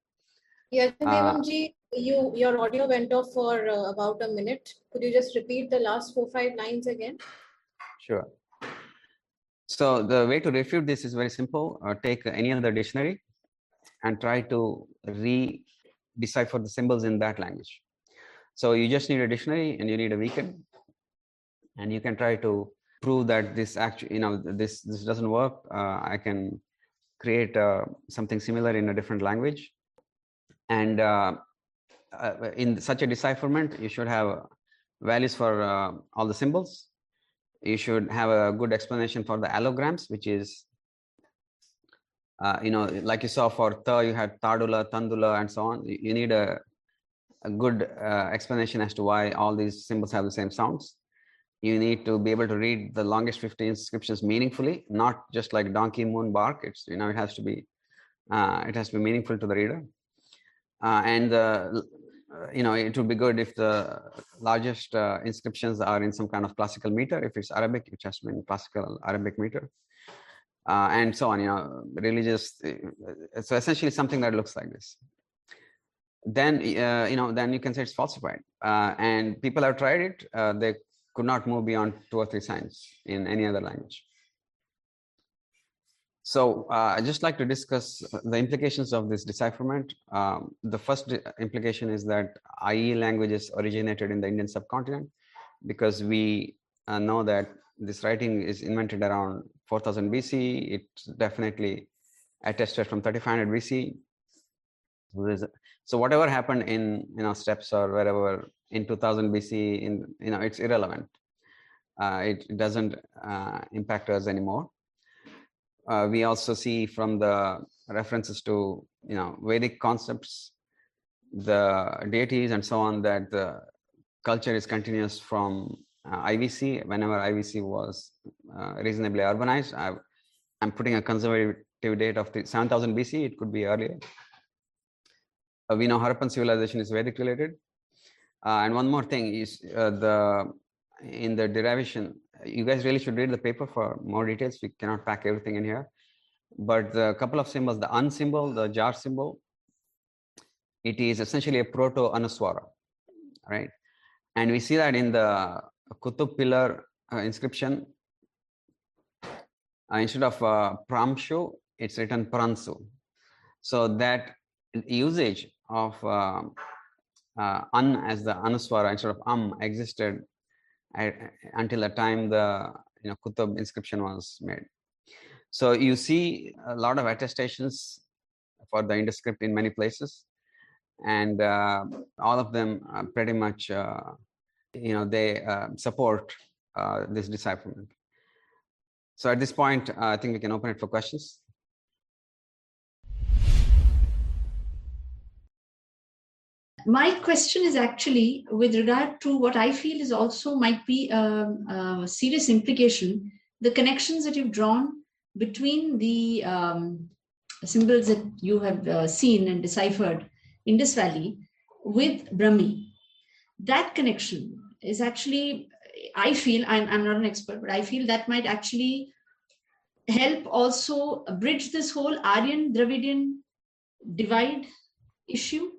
Yajnath uh, you your audio went off for uh, about a minute. Could you just repeat the last four five lines again? Sure. So the way to refute this is very simple. Uh, take any other dictionary and try to re-decipher the symbols in that language. So you just need a dictionary and you need a weekend and you can try to prove that this actually, you know, this this doesn't work, uh, I can create uh, something similar in a different language. And uh, uh in such a decipherment, you should have values for uh, all the symbols. You should have a good explanation for the allograms, which is, uh, you know, like you saw for the, you had tardula, tandula, and so on. You need a, a good explanation as to why all these symbols have the same sounds. You need to be able to read the longest 50 inscriptions meaningfully not just like donkey moon bark. It's you know it has to be uh, it has to be meaningful to the reader. Uh, and uh, you know it would be good if the largest uh, inscriptions are in some kind of classical meter if it's arabic it has to be in classical arabic meter uh, and so on you know religious uh, so essentially something that looks like this then you know then you can say it's falsified and people have tried it they could not move beyond two or three signs in any other language. So uh, I just like to discuss the implications of this decipherment. Um, the first implication is that IE languages originated in the Indian subcontinent because we uh, know that this writing is invented around 4000 BC. It's definitely attested from 3500 BC. So whatever happened in you know steppes or wherever in 2000 BC, in you know, it's irrelevant. Uh, it, it, doesn't uh, impact us anymore. Uh, we also see from the references to you know Vedic concepts, the deities and so on that the culture is continuous from uh, IVC. Whenever IVC was uh, reasonably urbanized, I, am putting a conservative date of 7000 BC. It could be earlier. Uh, we know Harappan civilization is Vedic related. Uh, and one more thing is uh, the in the derivation, you guys really should read the paper for more details. We cannot pack everything in here. But the couple of symbols, the un symbol, the jar symbol, it is essentially a proto-anuswara, right? And we see that in the Kutub pillar uh, inscription, uh, instead of uh, Pramshu, it's written Pransu. So that usage of uh, uh, un as the anuswara instead of um existed until the time the you know Kutub inscription was made. So you see a lot of attestations for the Indus script in many places, and uh, all of them pretty much uh, you know they uh, support uh, this decipherment. So at this point, I think we can open it for questions. My question is actually with regard to what I feel is also might be a, a serious implication, the connections that you've drawn between the um, symbols that you have uh, seen and deciphered in this valley with Brahmi. That connection is actually, I feel, I'm, I'm not an expert, but I feel that might actually help also bridge this whole Aryan Dravidian divide issue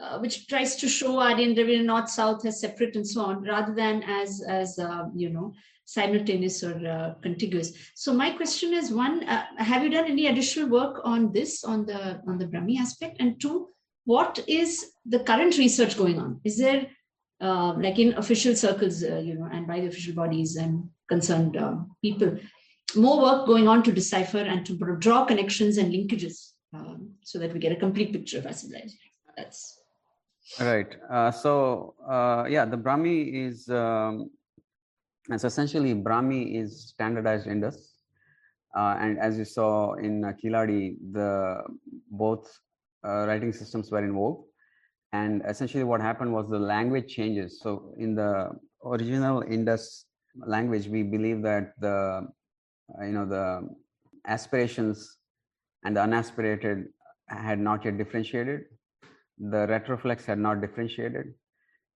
uh, which tries to show Aryan Dravidian North South as separate and so on, rather than as as uh, you know simultaneous or uh, contiguous. So my question is: one, uh, have you done any additional work on this on the on the Brahmi aspect? And two, what is the current research going on? Is there uh, like in official circles, uh, you know, and by the official bodies and concerned people, more work going on to decipher and to draw connections and linkages um, so that we get a complete picture of our civilization? That's Right. Uh, so uh, yeah, the Brahmi is um, so essentially Brahmi is standardized Indus, uh, and as you saw in uh, Kiladi, the both uh, writing systems were involved, and essentially what happened was the language changes. So in the original Indus language, we believe that the you know the aspirations and the unaspirated had not yet differentiated the retroflex had not differentiated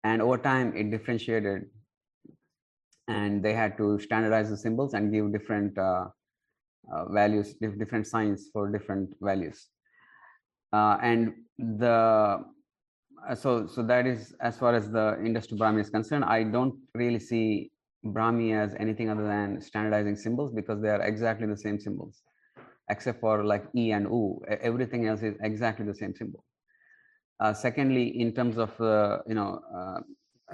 and over time it differentiated. And they had to standardize the symbols and give different uh, uh, values different signs for different values. Uh, and the uh, so so that is as far as the industry brahmi is concerned i don't really see brahmi as anything other than standardizing symbols because they are exactly the same symbols except for like e and u. Everything else is exactly the same symbol secondly, in terms of uh, you know uh,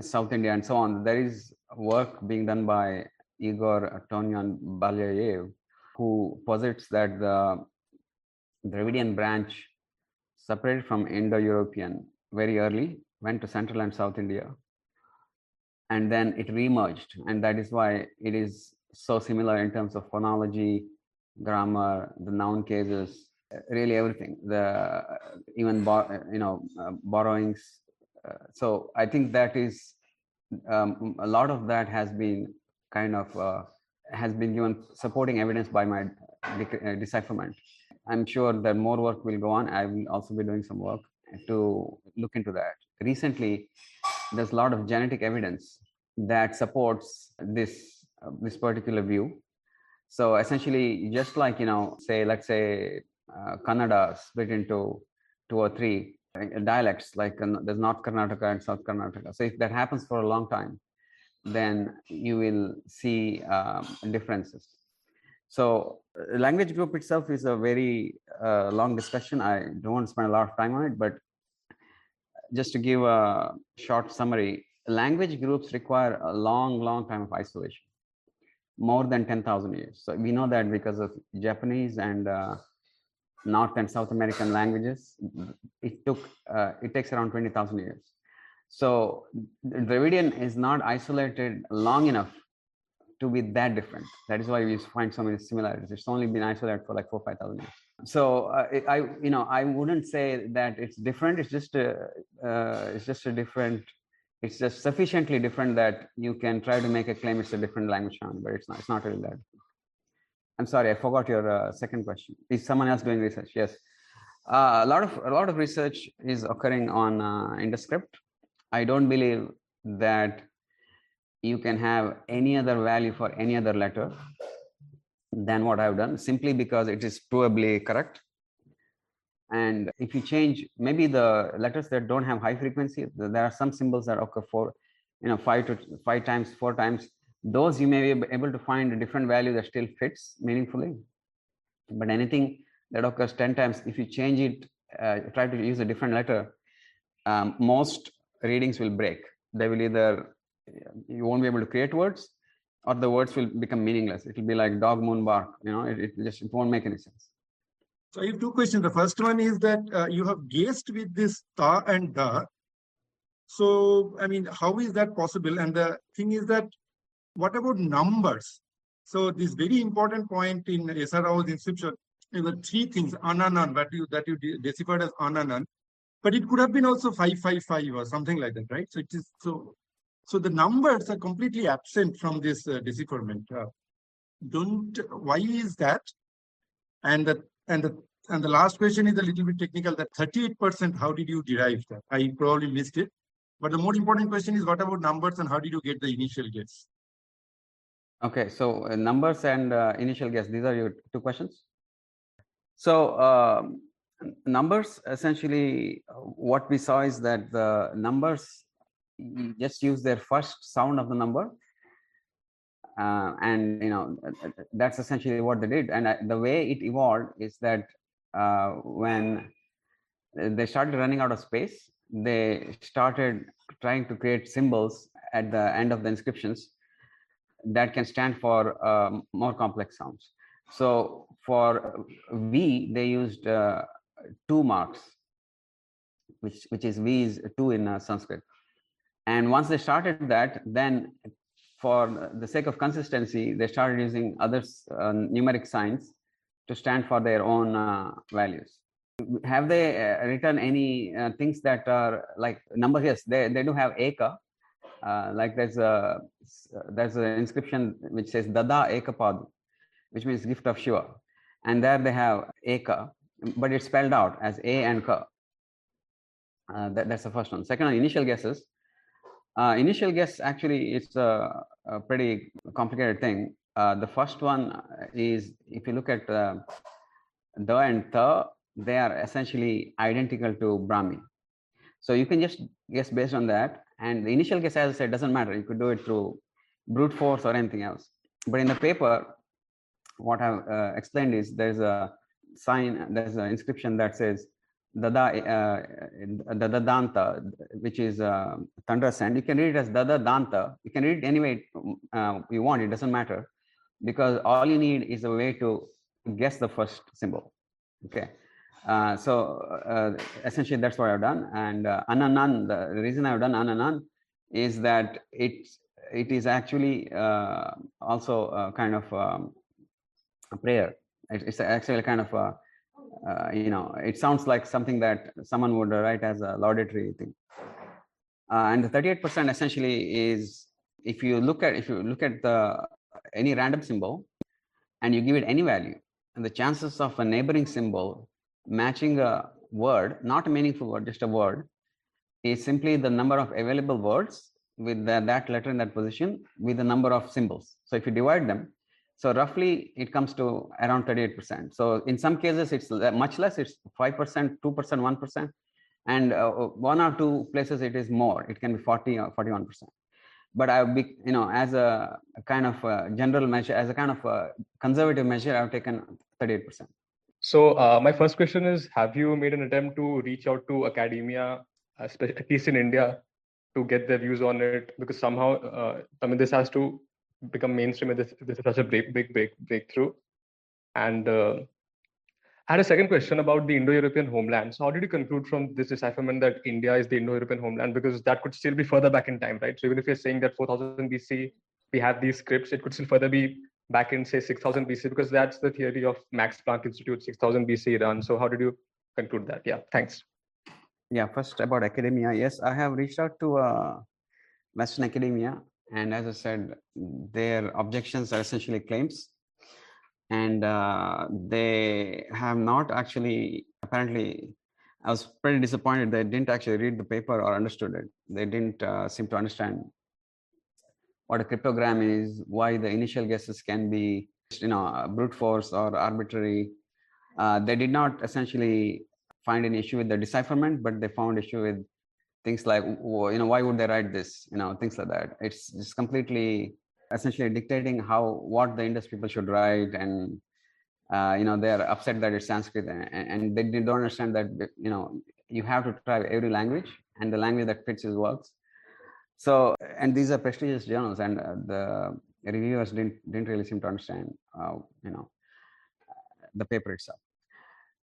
South India and so on, there is work being done by Igor Tonoyan Belyayev, who posits that the Dravidian branch separated from Indo-European very early, went to Central and South India, and then it remerged, and that is why it is so similar in terms of phonology, grammar, the noun cases, really everything. The even you know uh, borrowings. Uh, so i think that is um, a lot of that has been kind of uh, has been given supporting evidence by my de- decipherment i'm sure that more work will go on. I will also be doing some work to look into that. Recently there's a lot of genetic evidence that supports this uh, this particular view. So essentially just like you know say let's say uh, Kannada split into two or three uh, dialects, like uh, there's North Karnataka and South Karnataka. So if that happens for a long time, then you will see um, differences. So language group itself is a very uh, long discussion. I don't want to spend a lot of time on it, but just to give a short summary, language groups require a long, long time of isolation, more than 10,000 years. So we know that because of Japanese and uh, North and South American languages, it took uh, it takes around twenty thousand years. So Dravidian is not isolated long enough to be that different. That is why we find so many similarities. It's only been isolated for like four five thousand years. So uh, I you know I wouldn't say that it's different. It's just a uh, it's just a different. It's just sufficiently different that you can try to make a claim it's a different language family, but it's not. It's not really that. I'm sorry, I forgot your uh, second question. Is someone else doing research? Yes. Uh, a lot of a lot of research is occurring on uh, Indus script. I don't believe that you can have any other value for any other letter than what I've done, simply because it is provably correct. And if you change, maybe the letters that don't have high frequency, there are some symbols that occur for, you know, five to five times, four times those you may be able to find a different value that still fits meaningfully. But anything that occurs 10 times if you change it uh, try to use a different letter um, most readings will break. They will either you won't be able to create words or the words will become meaningless. It will be like dog moon bark you know it, it just it won't make any sense. So i have two questions. The first one is that uh, you have guessed with this ta and da. So i mean how is that possible? And the thing is that what about numbers? So this very important point in S.R. Rao's inscription, there were three things, ananan, that you, that you deciphered as ananan, but it could have been also 555 or something like that, right? So it is so, so the numbers are completely absent from this uh, decipherment. Uh, don't, why is that? And the, and the, and the last question is a little bit technical, that 38%, how did you derive that? I probably missed it. But the more important question is what about numbers and how did you get the initial guess? Okay, so uh, numbers and uh, initial guess, these are your two questions. So uh, numbers, essentially, uh, what we saw is that the numbers just use their first sound of the number. Uh, and, you know, uh, that's essentially what they did. And the way it evolved is that when they started running out of space, they started trying to create symbols at the end of the inscriptions that can stand for um, more complex sounds. So for V, they used uh, two marks. which which is V is two in uh, Sanskrit. And once they started that, then for the sake of consistency, they started using other uh, numeric signs to stand for their own uh, values. Have they uh, written any things that are like number? Yes, they, they do have Eka. Uh, like there's a there's an inscription which says Dada Ekapad, which means gift of Shiva, and there they have Eka, but it's spelled out as A and Ka. Uh, that, that's the first one. Second one, initial guesses. Uh, initial guess actually it's a, a pretty complicated thing. Uh, the first one is if you look at uh, the and the, they are essentially identical to Brahmi. So you can just guess based on that. And the initial guess, as I said, doesn't matter. You could do it through brute force or anything else. But in the paper, what I've uh, explained is there's a sign, there's an inscription that says Dada, uh, Dada Danta, which is uh, sand. You can read it as Dada Danta. You can read it any way uh, you want. It doesn't matter because all you need is a way to guess the first symbol. Okay. Uh, so uh, essentially that's what I've done. And uh, Ananan, the reason I've done Ananan is that it it is actually uh, also a kind of um, a prayer. It, it's actually kind of a, uh, you know, it sounds like something that someone would write as a laudatory thing. Uh, and the 38% essentially is if you look at if you look at the any random symbol and you give it any value, and the chances of a neighboring symbol matching a word, not a meaningful word, just a word, is simply the number of available words with the, that letter in that position with the number of symbols. So if you divide them, so roughly it comes to around 38%. So in some cases it's much less, it's 5%, 2%, 1%. And uh, one or two places it is more, it can be 40 or 41%. But I've be, you know, as a, a kind of a general measure, as a kind of a conservative measure, I've taken 38%. So uh, my first question is, have you made an attempt to reach out to academia, at least in India, to get their views on it? Because somehow, uh, I mean, this has to become mainstream. This, this is such a big, big, big breakthrough. And uh, I had a second question about the Indo-European homeland. So how did you conclude from this decipherment that India is the Indo-European homeland? Because that could still be further back in time, right? So even if you're saying that 4000 BC, we have these scripts, it could still further be back in say 6000 BC because that's the theory of Max Planck Institute 6000 BC Iran. So how did you conclude that? Yeah, thanks. Yeah, first about academia. Yes, I have reached out to uh, Western academia, and as I said, their objections are essentially claims, and uh, they have not actually apparently. I was pretty disappointed. They didn't actually read the paper or understood it. They didn't uh, seem to understand what a cryptogram is, why the initial guesses can be, you know, brute force or arbitrary. Uh, they did not essentially find an issue with the decipherment, but they found issue with things like, you know, why would they write this? You know, things like that. It's just completely, essentially dictating how what the Indus people should write, and uh, you know, they're upset that it's Sanskrit, and, and they don't understand that you know you have to try every language, and the language that fits is works so, and these are prestigious journals, and uh, the reviewers didn't didn't really seem to understand, uh, you know, the paper itself.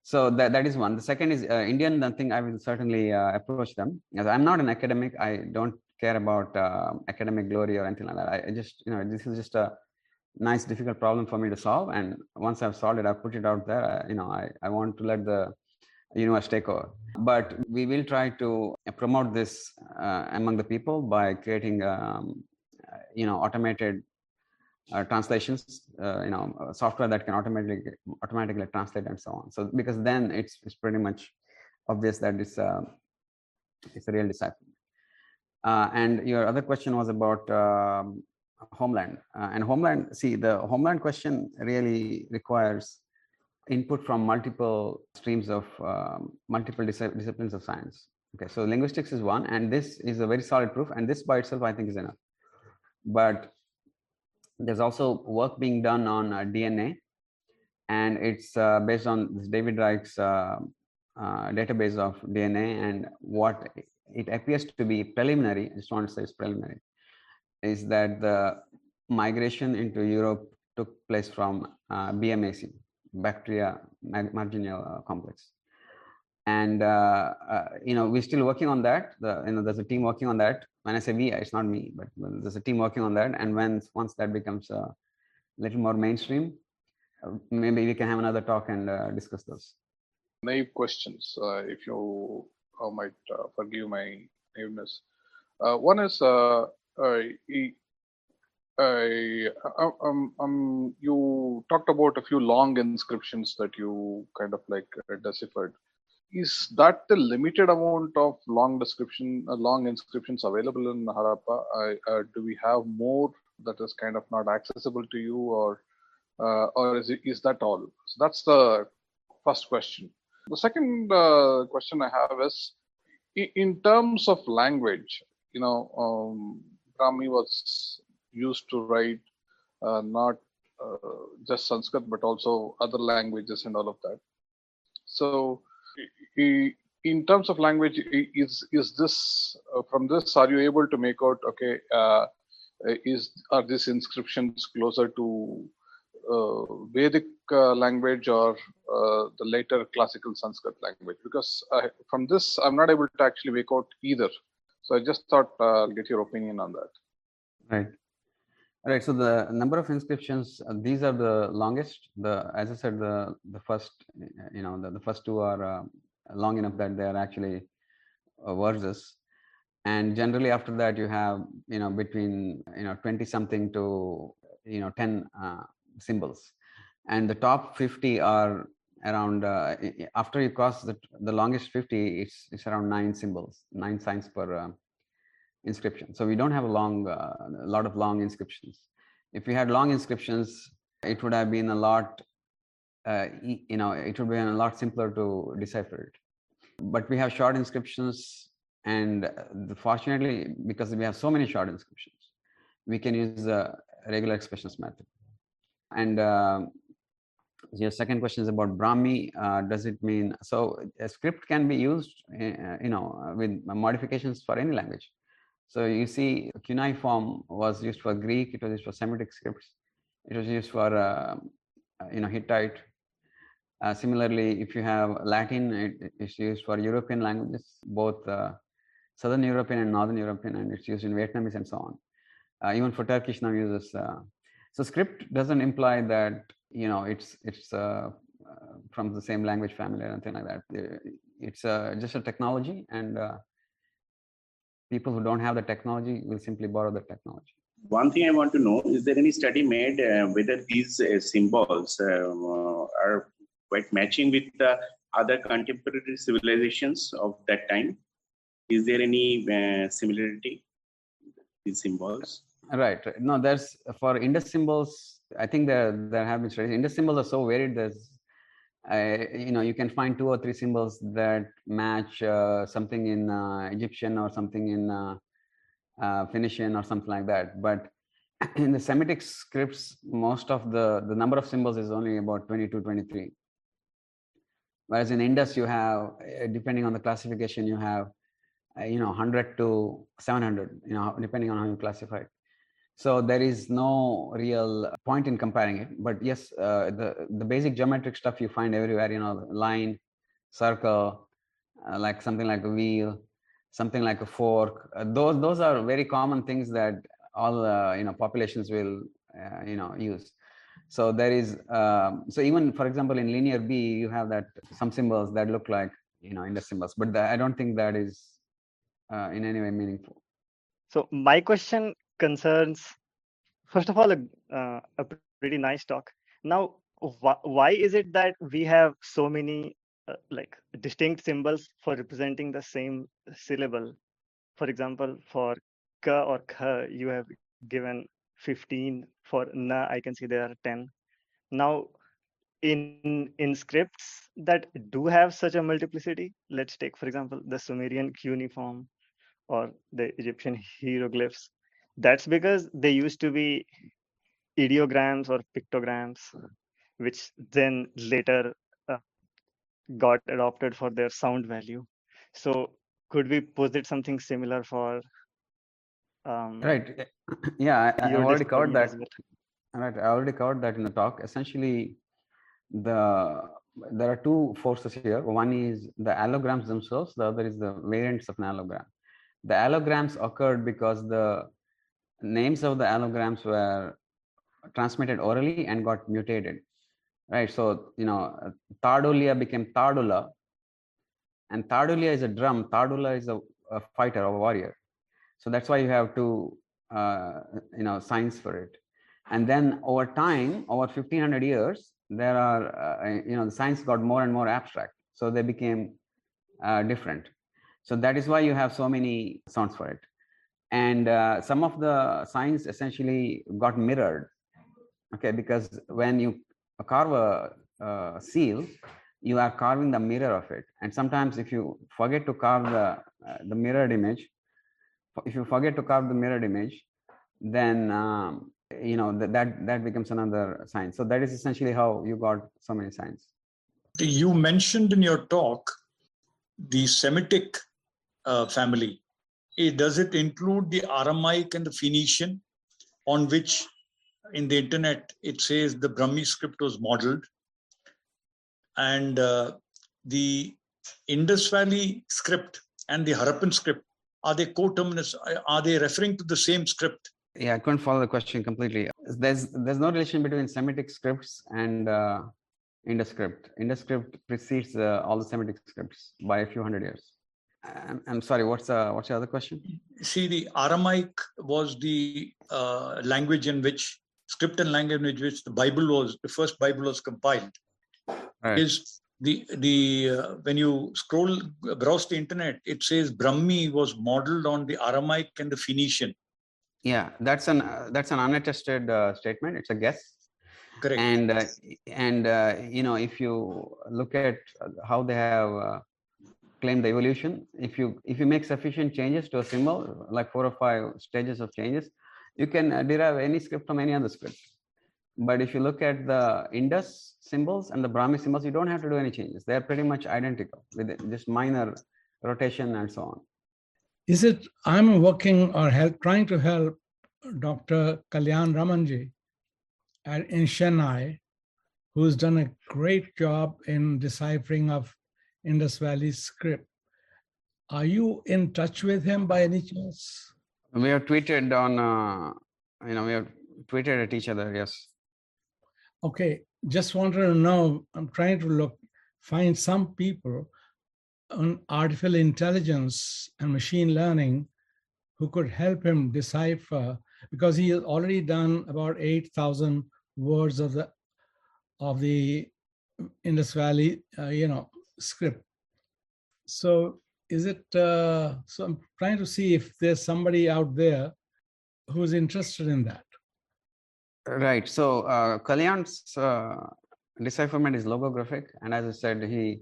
So that that is one. The second is uh, Indian. I think I will certainly uh, approach them. As I'm not an academic, I don't care about uh, academic glory or anything like that. I, I just, you know, this is just a nice, difficult problem for me to solve. And once I've solved it, I've put it out there. I, you know, I, I want to let the universe take over. But we will try to promote this uh, among the people by creating, um, you know, automated uh, translations, uh, you know, software that can automatically automatically translate and so on. So because then it's it's pretty much obvious that it's a it's a real decipherment. Uh, and your other question was about um, homeland uh, and homeland. See, the homeland question really requires input from multiple streams of um, multiple dis disciplines of science. Okay, so linguistics is one, and this is a very solid proof, and this by itself I think is enough. But there's also work being done on uh, DNA, and it's uh, based on this David Reich's uh, uh database of DNA, and what it appears to be preliminary. I just want to say it's preliminary, is that the migration into Europe took place from uh, BMAC, Bactria Margiana uh, complex. and uh, uh, you know we're still working on that. The, you know there's a team working on that. When i say we it's not me but there's a team working on that. And when once that becomes a little more mainstream uh, maybe we can have another talk and uh, discuss those. Naive questions? Uh, if you might forgive my naiveness. One is I, um, um, you talked about a few long inscriptions that you kind of like deciphered is that the limited amount of long description, uh, long inscriptions available in Harappa? Uh, do we have more that is kind of not accessible to you, or uh, or is it, is that all? So that's the first question. The second uh, question I have is, in terms of language, you know, um, Brahmi was used to write uh, not uh, just Sanskrit but also other languages and all of that. So in terms of language is is this uh, from this are you able to make out okay uh, is are these inscriptions closer to uh, vedic uh, language or uh, the later classical sanskrit language? Because from this i'm not able to actually make out either. So i just thought uh, i'll get your opinion on that. Right right so the number of inscriptions these are the longest the as i said the the first you know the, the first two are long enough that they are actually uh, verses. And generally after that you have you know between you know 20 something to you know 10 uh, symbols. And the top 50 are around uh, after you cross the, the longest 50 it's, it's around nine symbols nine signs per uh, inscription so we don't have a long uh, a lot of long inscriptions. If we had long inscriptions it would have been a lot uh, you know it would be a lot simpler to decipher it. But we have short inscriptions and uh, fortunately because we have so many short inscriptions we can use the regular expressions method. And uh, your second question is about brahmi. Uh, does it mean so a script can be used uh, you know with modifications for any language so you see cuneiform was used for greek it was used for semitic scripts it was used for uh, you know hittite uh, similarly, if you have Latin, it's used for European languages, both uh, Southern European and Northern European, and it's used in Vietnamese and so on. Uh, even for Turkish now uses. Uh, so script doesn't imply that you know it's it's uh, uh, from the same language family or anything like that. It's just a technology, and people who don't have the technology will simply borrow the technology. One thing I want to know is there any study made whether these symbols um, are quite matching with the other contemporary civilizations of that time. Is there any uh, similarity in symbols? Right. No, there's for Indus symbols. I think there there have been studies. Indus symbols are so varied. There's, you know, you can find two or three symbols that match uh, something in uh, Egyptian or something in uh, uh, Phoenician or something like that. But in the Semitic scripts, most of the the number of symbols is only about 22, 23 whereas in indus you have eh, depending on the classification you have eh, you know 100 to 700 you know depending on how you classify it so there is no real point in comparing it. But yes uh, the the basic geometric stuff you find everywhere you know line circle uh, like something like a wheel something like a fork. Uh, those those are very common things that all uh, you know populations will uh, you know use. So there is, um, so even for example, in linear B, you have that some symbols that look like, you know, Indus symbols, but the, I don't think that is uh, in any way meaningful. So my question concerns, first of all, a, uh, a pretty nice talk. Now, wh why is it that we have so many uh, like distinct symbols for representing the same syllable? For example, for ka or kha, you have given 15 for na i can see there are 10 now in in scripts that do have such a multiplicity let's take for example the sumerian cuneiform or the egyptian hieroglyphs that's because they used to be ideograms or pictograms which then later uh, got adopted for their sound value so could we posit something similar for um, right. Yeah, I, I already covered that. Right. I already covered that in the talk. Essentially, the there are two forces here. One is the allograms themselves, the other is the variants of an allogram. The allograms occurred because the names of the allograms were transmitted orally and got mutated. Right. So, you know, Tardulia became Tardula. And Tardulia is a drum, Tardula is a, a fighter or a warrior. So that's why you have two, uh, you know, signs for it. And then over time, over 1500 years, there are, uh, you know, the signs got more and more abstract. So they became uh, different. So that is why you have so many sounds for it. And uh, some of the signs essentially got mirrored. Okay, because when you carve a, a seal, you are carving the mirror of it. And sometimes if you forget to carve the, uh, the mirrored image, if you forget to carve the mirrored image, then um, you know that, that that becomes another sign. So that is essentially how you got so many signs. You mentioned in your talk the Semitic uh, family. It, does it include the Aramaic and the Phoenician, on which in the internet it says the Brahmi script was modeled, and uh, the Indus Valley script and the Harappan script are they coterminous? Are they referring to the same script? Yeah, I couldn't follow the question completely. There's there's no relation between Semitic scripts and uh, Indus script. Indus script precedes uh, all the Semitic scripts by a few hundred years. I'm, I'm sorry. What's uh, what's the other question? See, the Aramaic was the uh, language in which script and language in which the Bible was the first Bible was compiled. Right. Is the the uh, when you scroll browse the internet, it says Brahmi was modeled on the Aramaic and the Phoenician. Yeah, that's an uh, that's an unattested uh, statement. It's a guess. Correct. And uh, and uh, you know if you look at how they have uh, claimed the evolution, if you if you make sufficient changes to a symbol, like four or five stages of changes, you can uh, derive any script from any other script. But if you look at the Indus symbols and the Brahmi symbols, you don't have to do any changes. They're pretty much identical with just minor rotation and so on. Is it I'm working or help trying to help Dr. Kalyanaraman ji at, in Chennai, who's done a great job in deciphering of Indus Valley script. Are you in touch with him by any chance? We have tweeted on, uh, you know, we have tweeted at each other, yes. Okay, just wanted to know. I'm trying to look, find some people on artificial intelligence and machine learning who could help him decipher because he has already done about 8,000 words of the of the Indus Valley, uh, you know, script. So is it? Uh, so I'm trying to see if there's somebody out there who's interested in that. Right. So uh, Kalyan's uh, decipherment is logographic, and as I said, he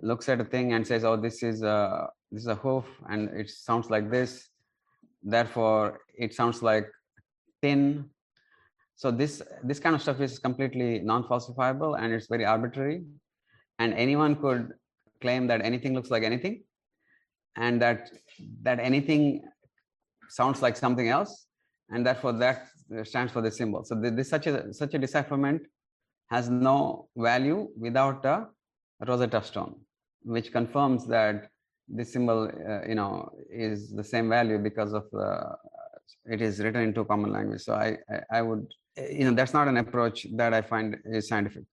looks at a thing and says, "Oh, this is a this is a hoof, and it sounds like this. Therefore, it sounds like tin." So this this kind of stuff is completely non-falsifiable, and it's very arbitrary, and anyone could claim that anything looks like anything, and that that anything sounds like something else, and therefore that stands for the symbol. So this such a such a decipherment has no value without a Rosetta Stone, which confirms that this symbol, uh, you know, is the same value because of the it is written into common language. So I, I, I would, you know, that's not an approach that I find is scientific.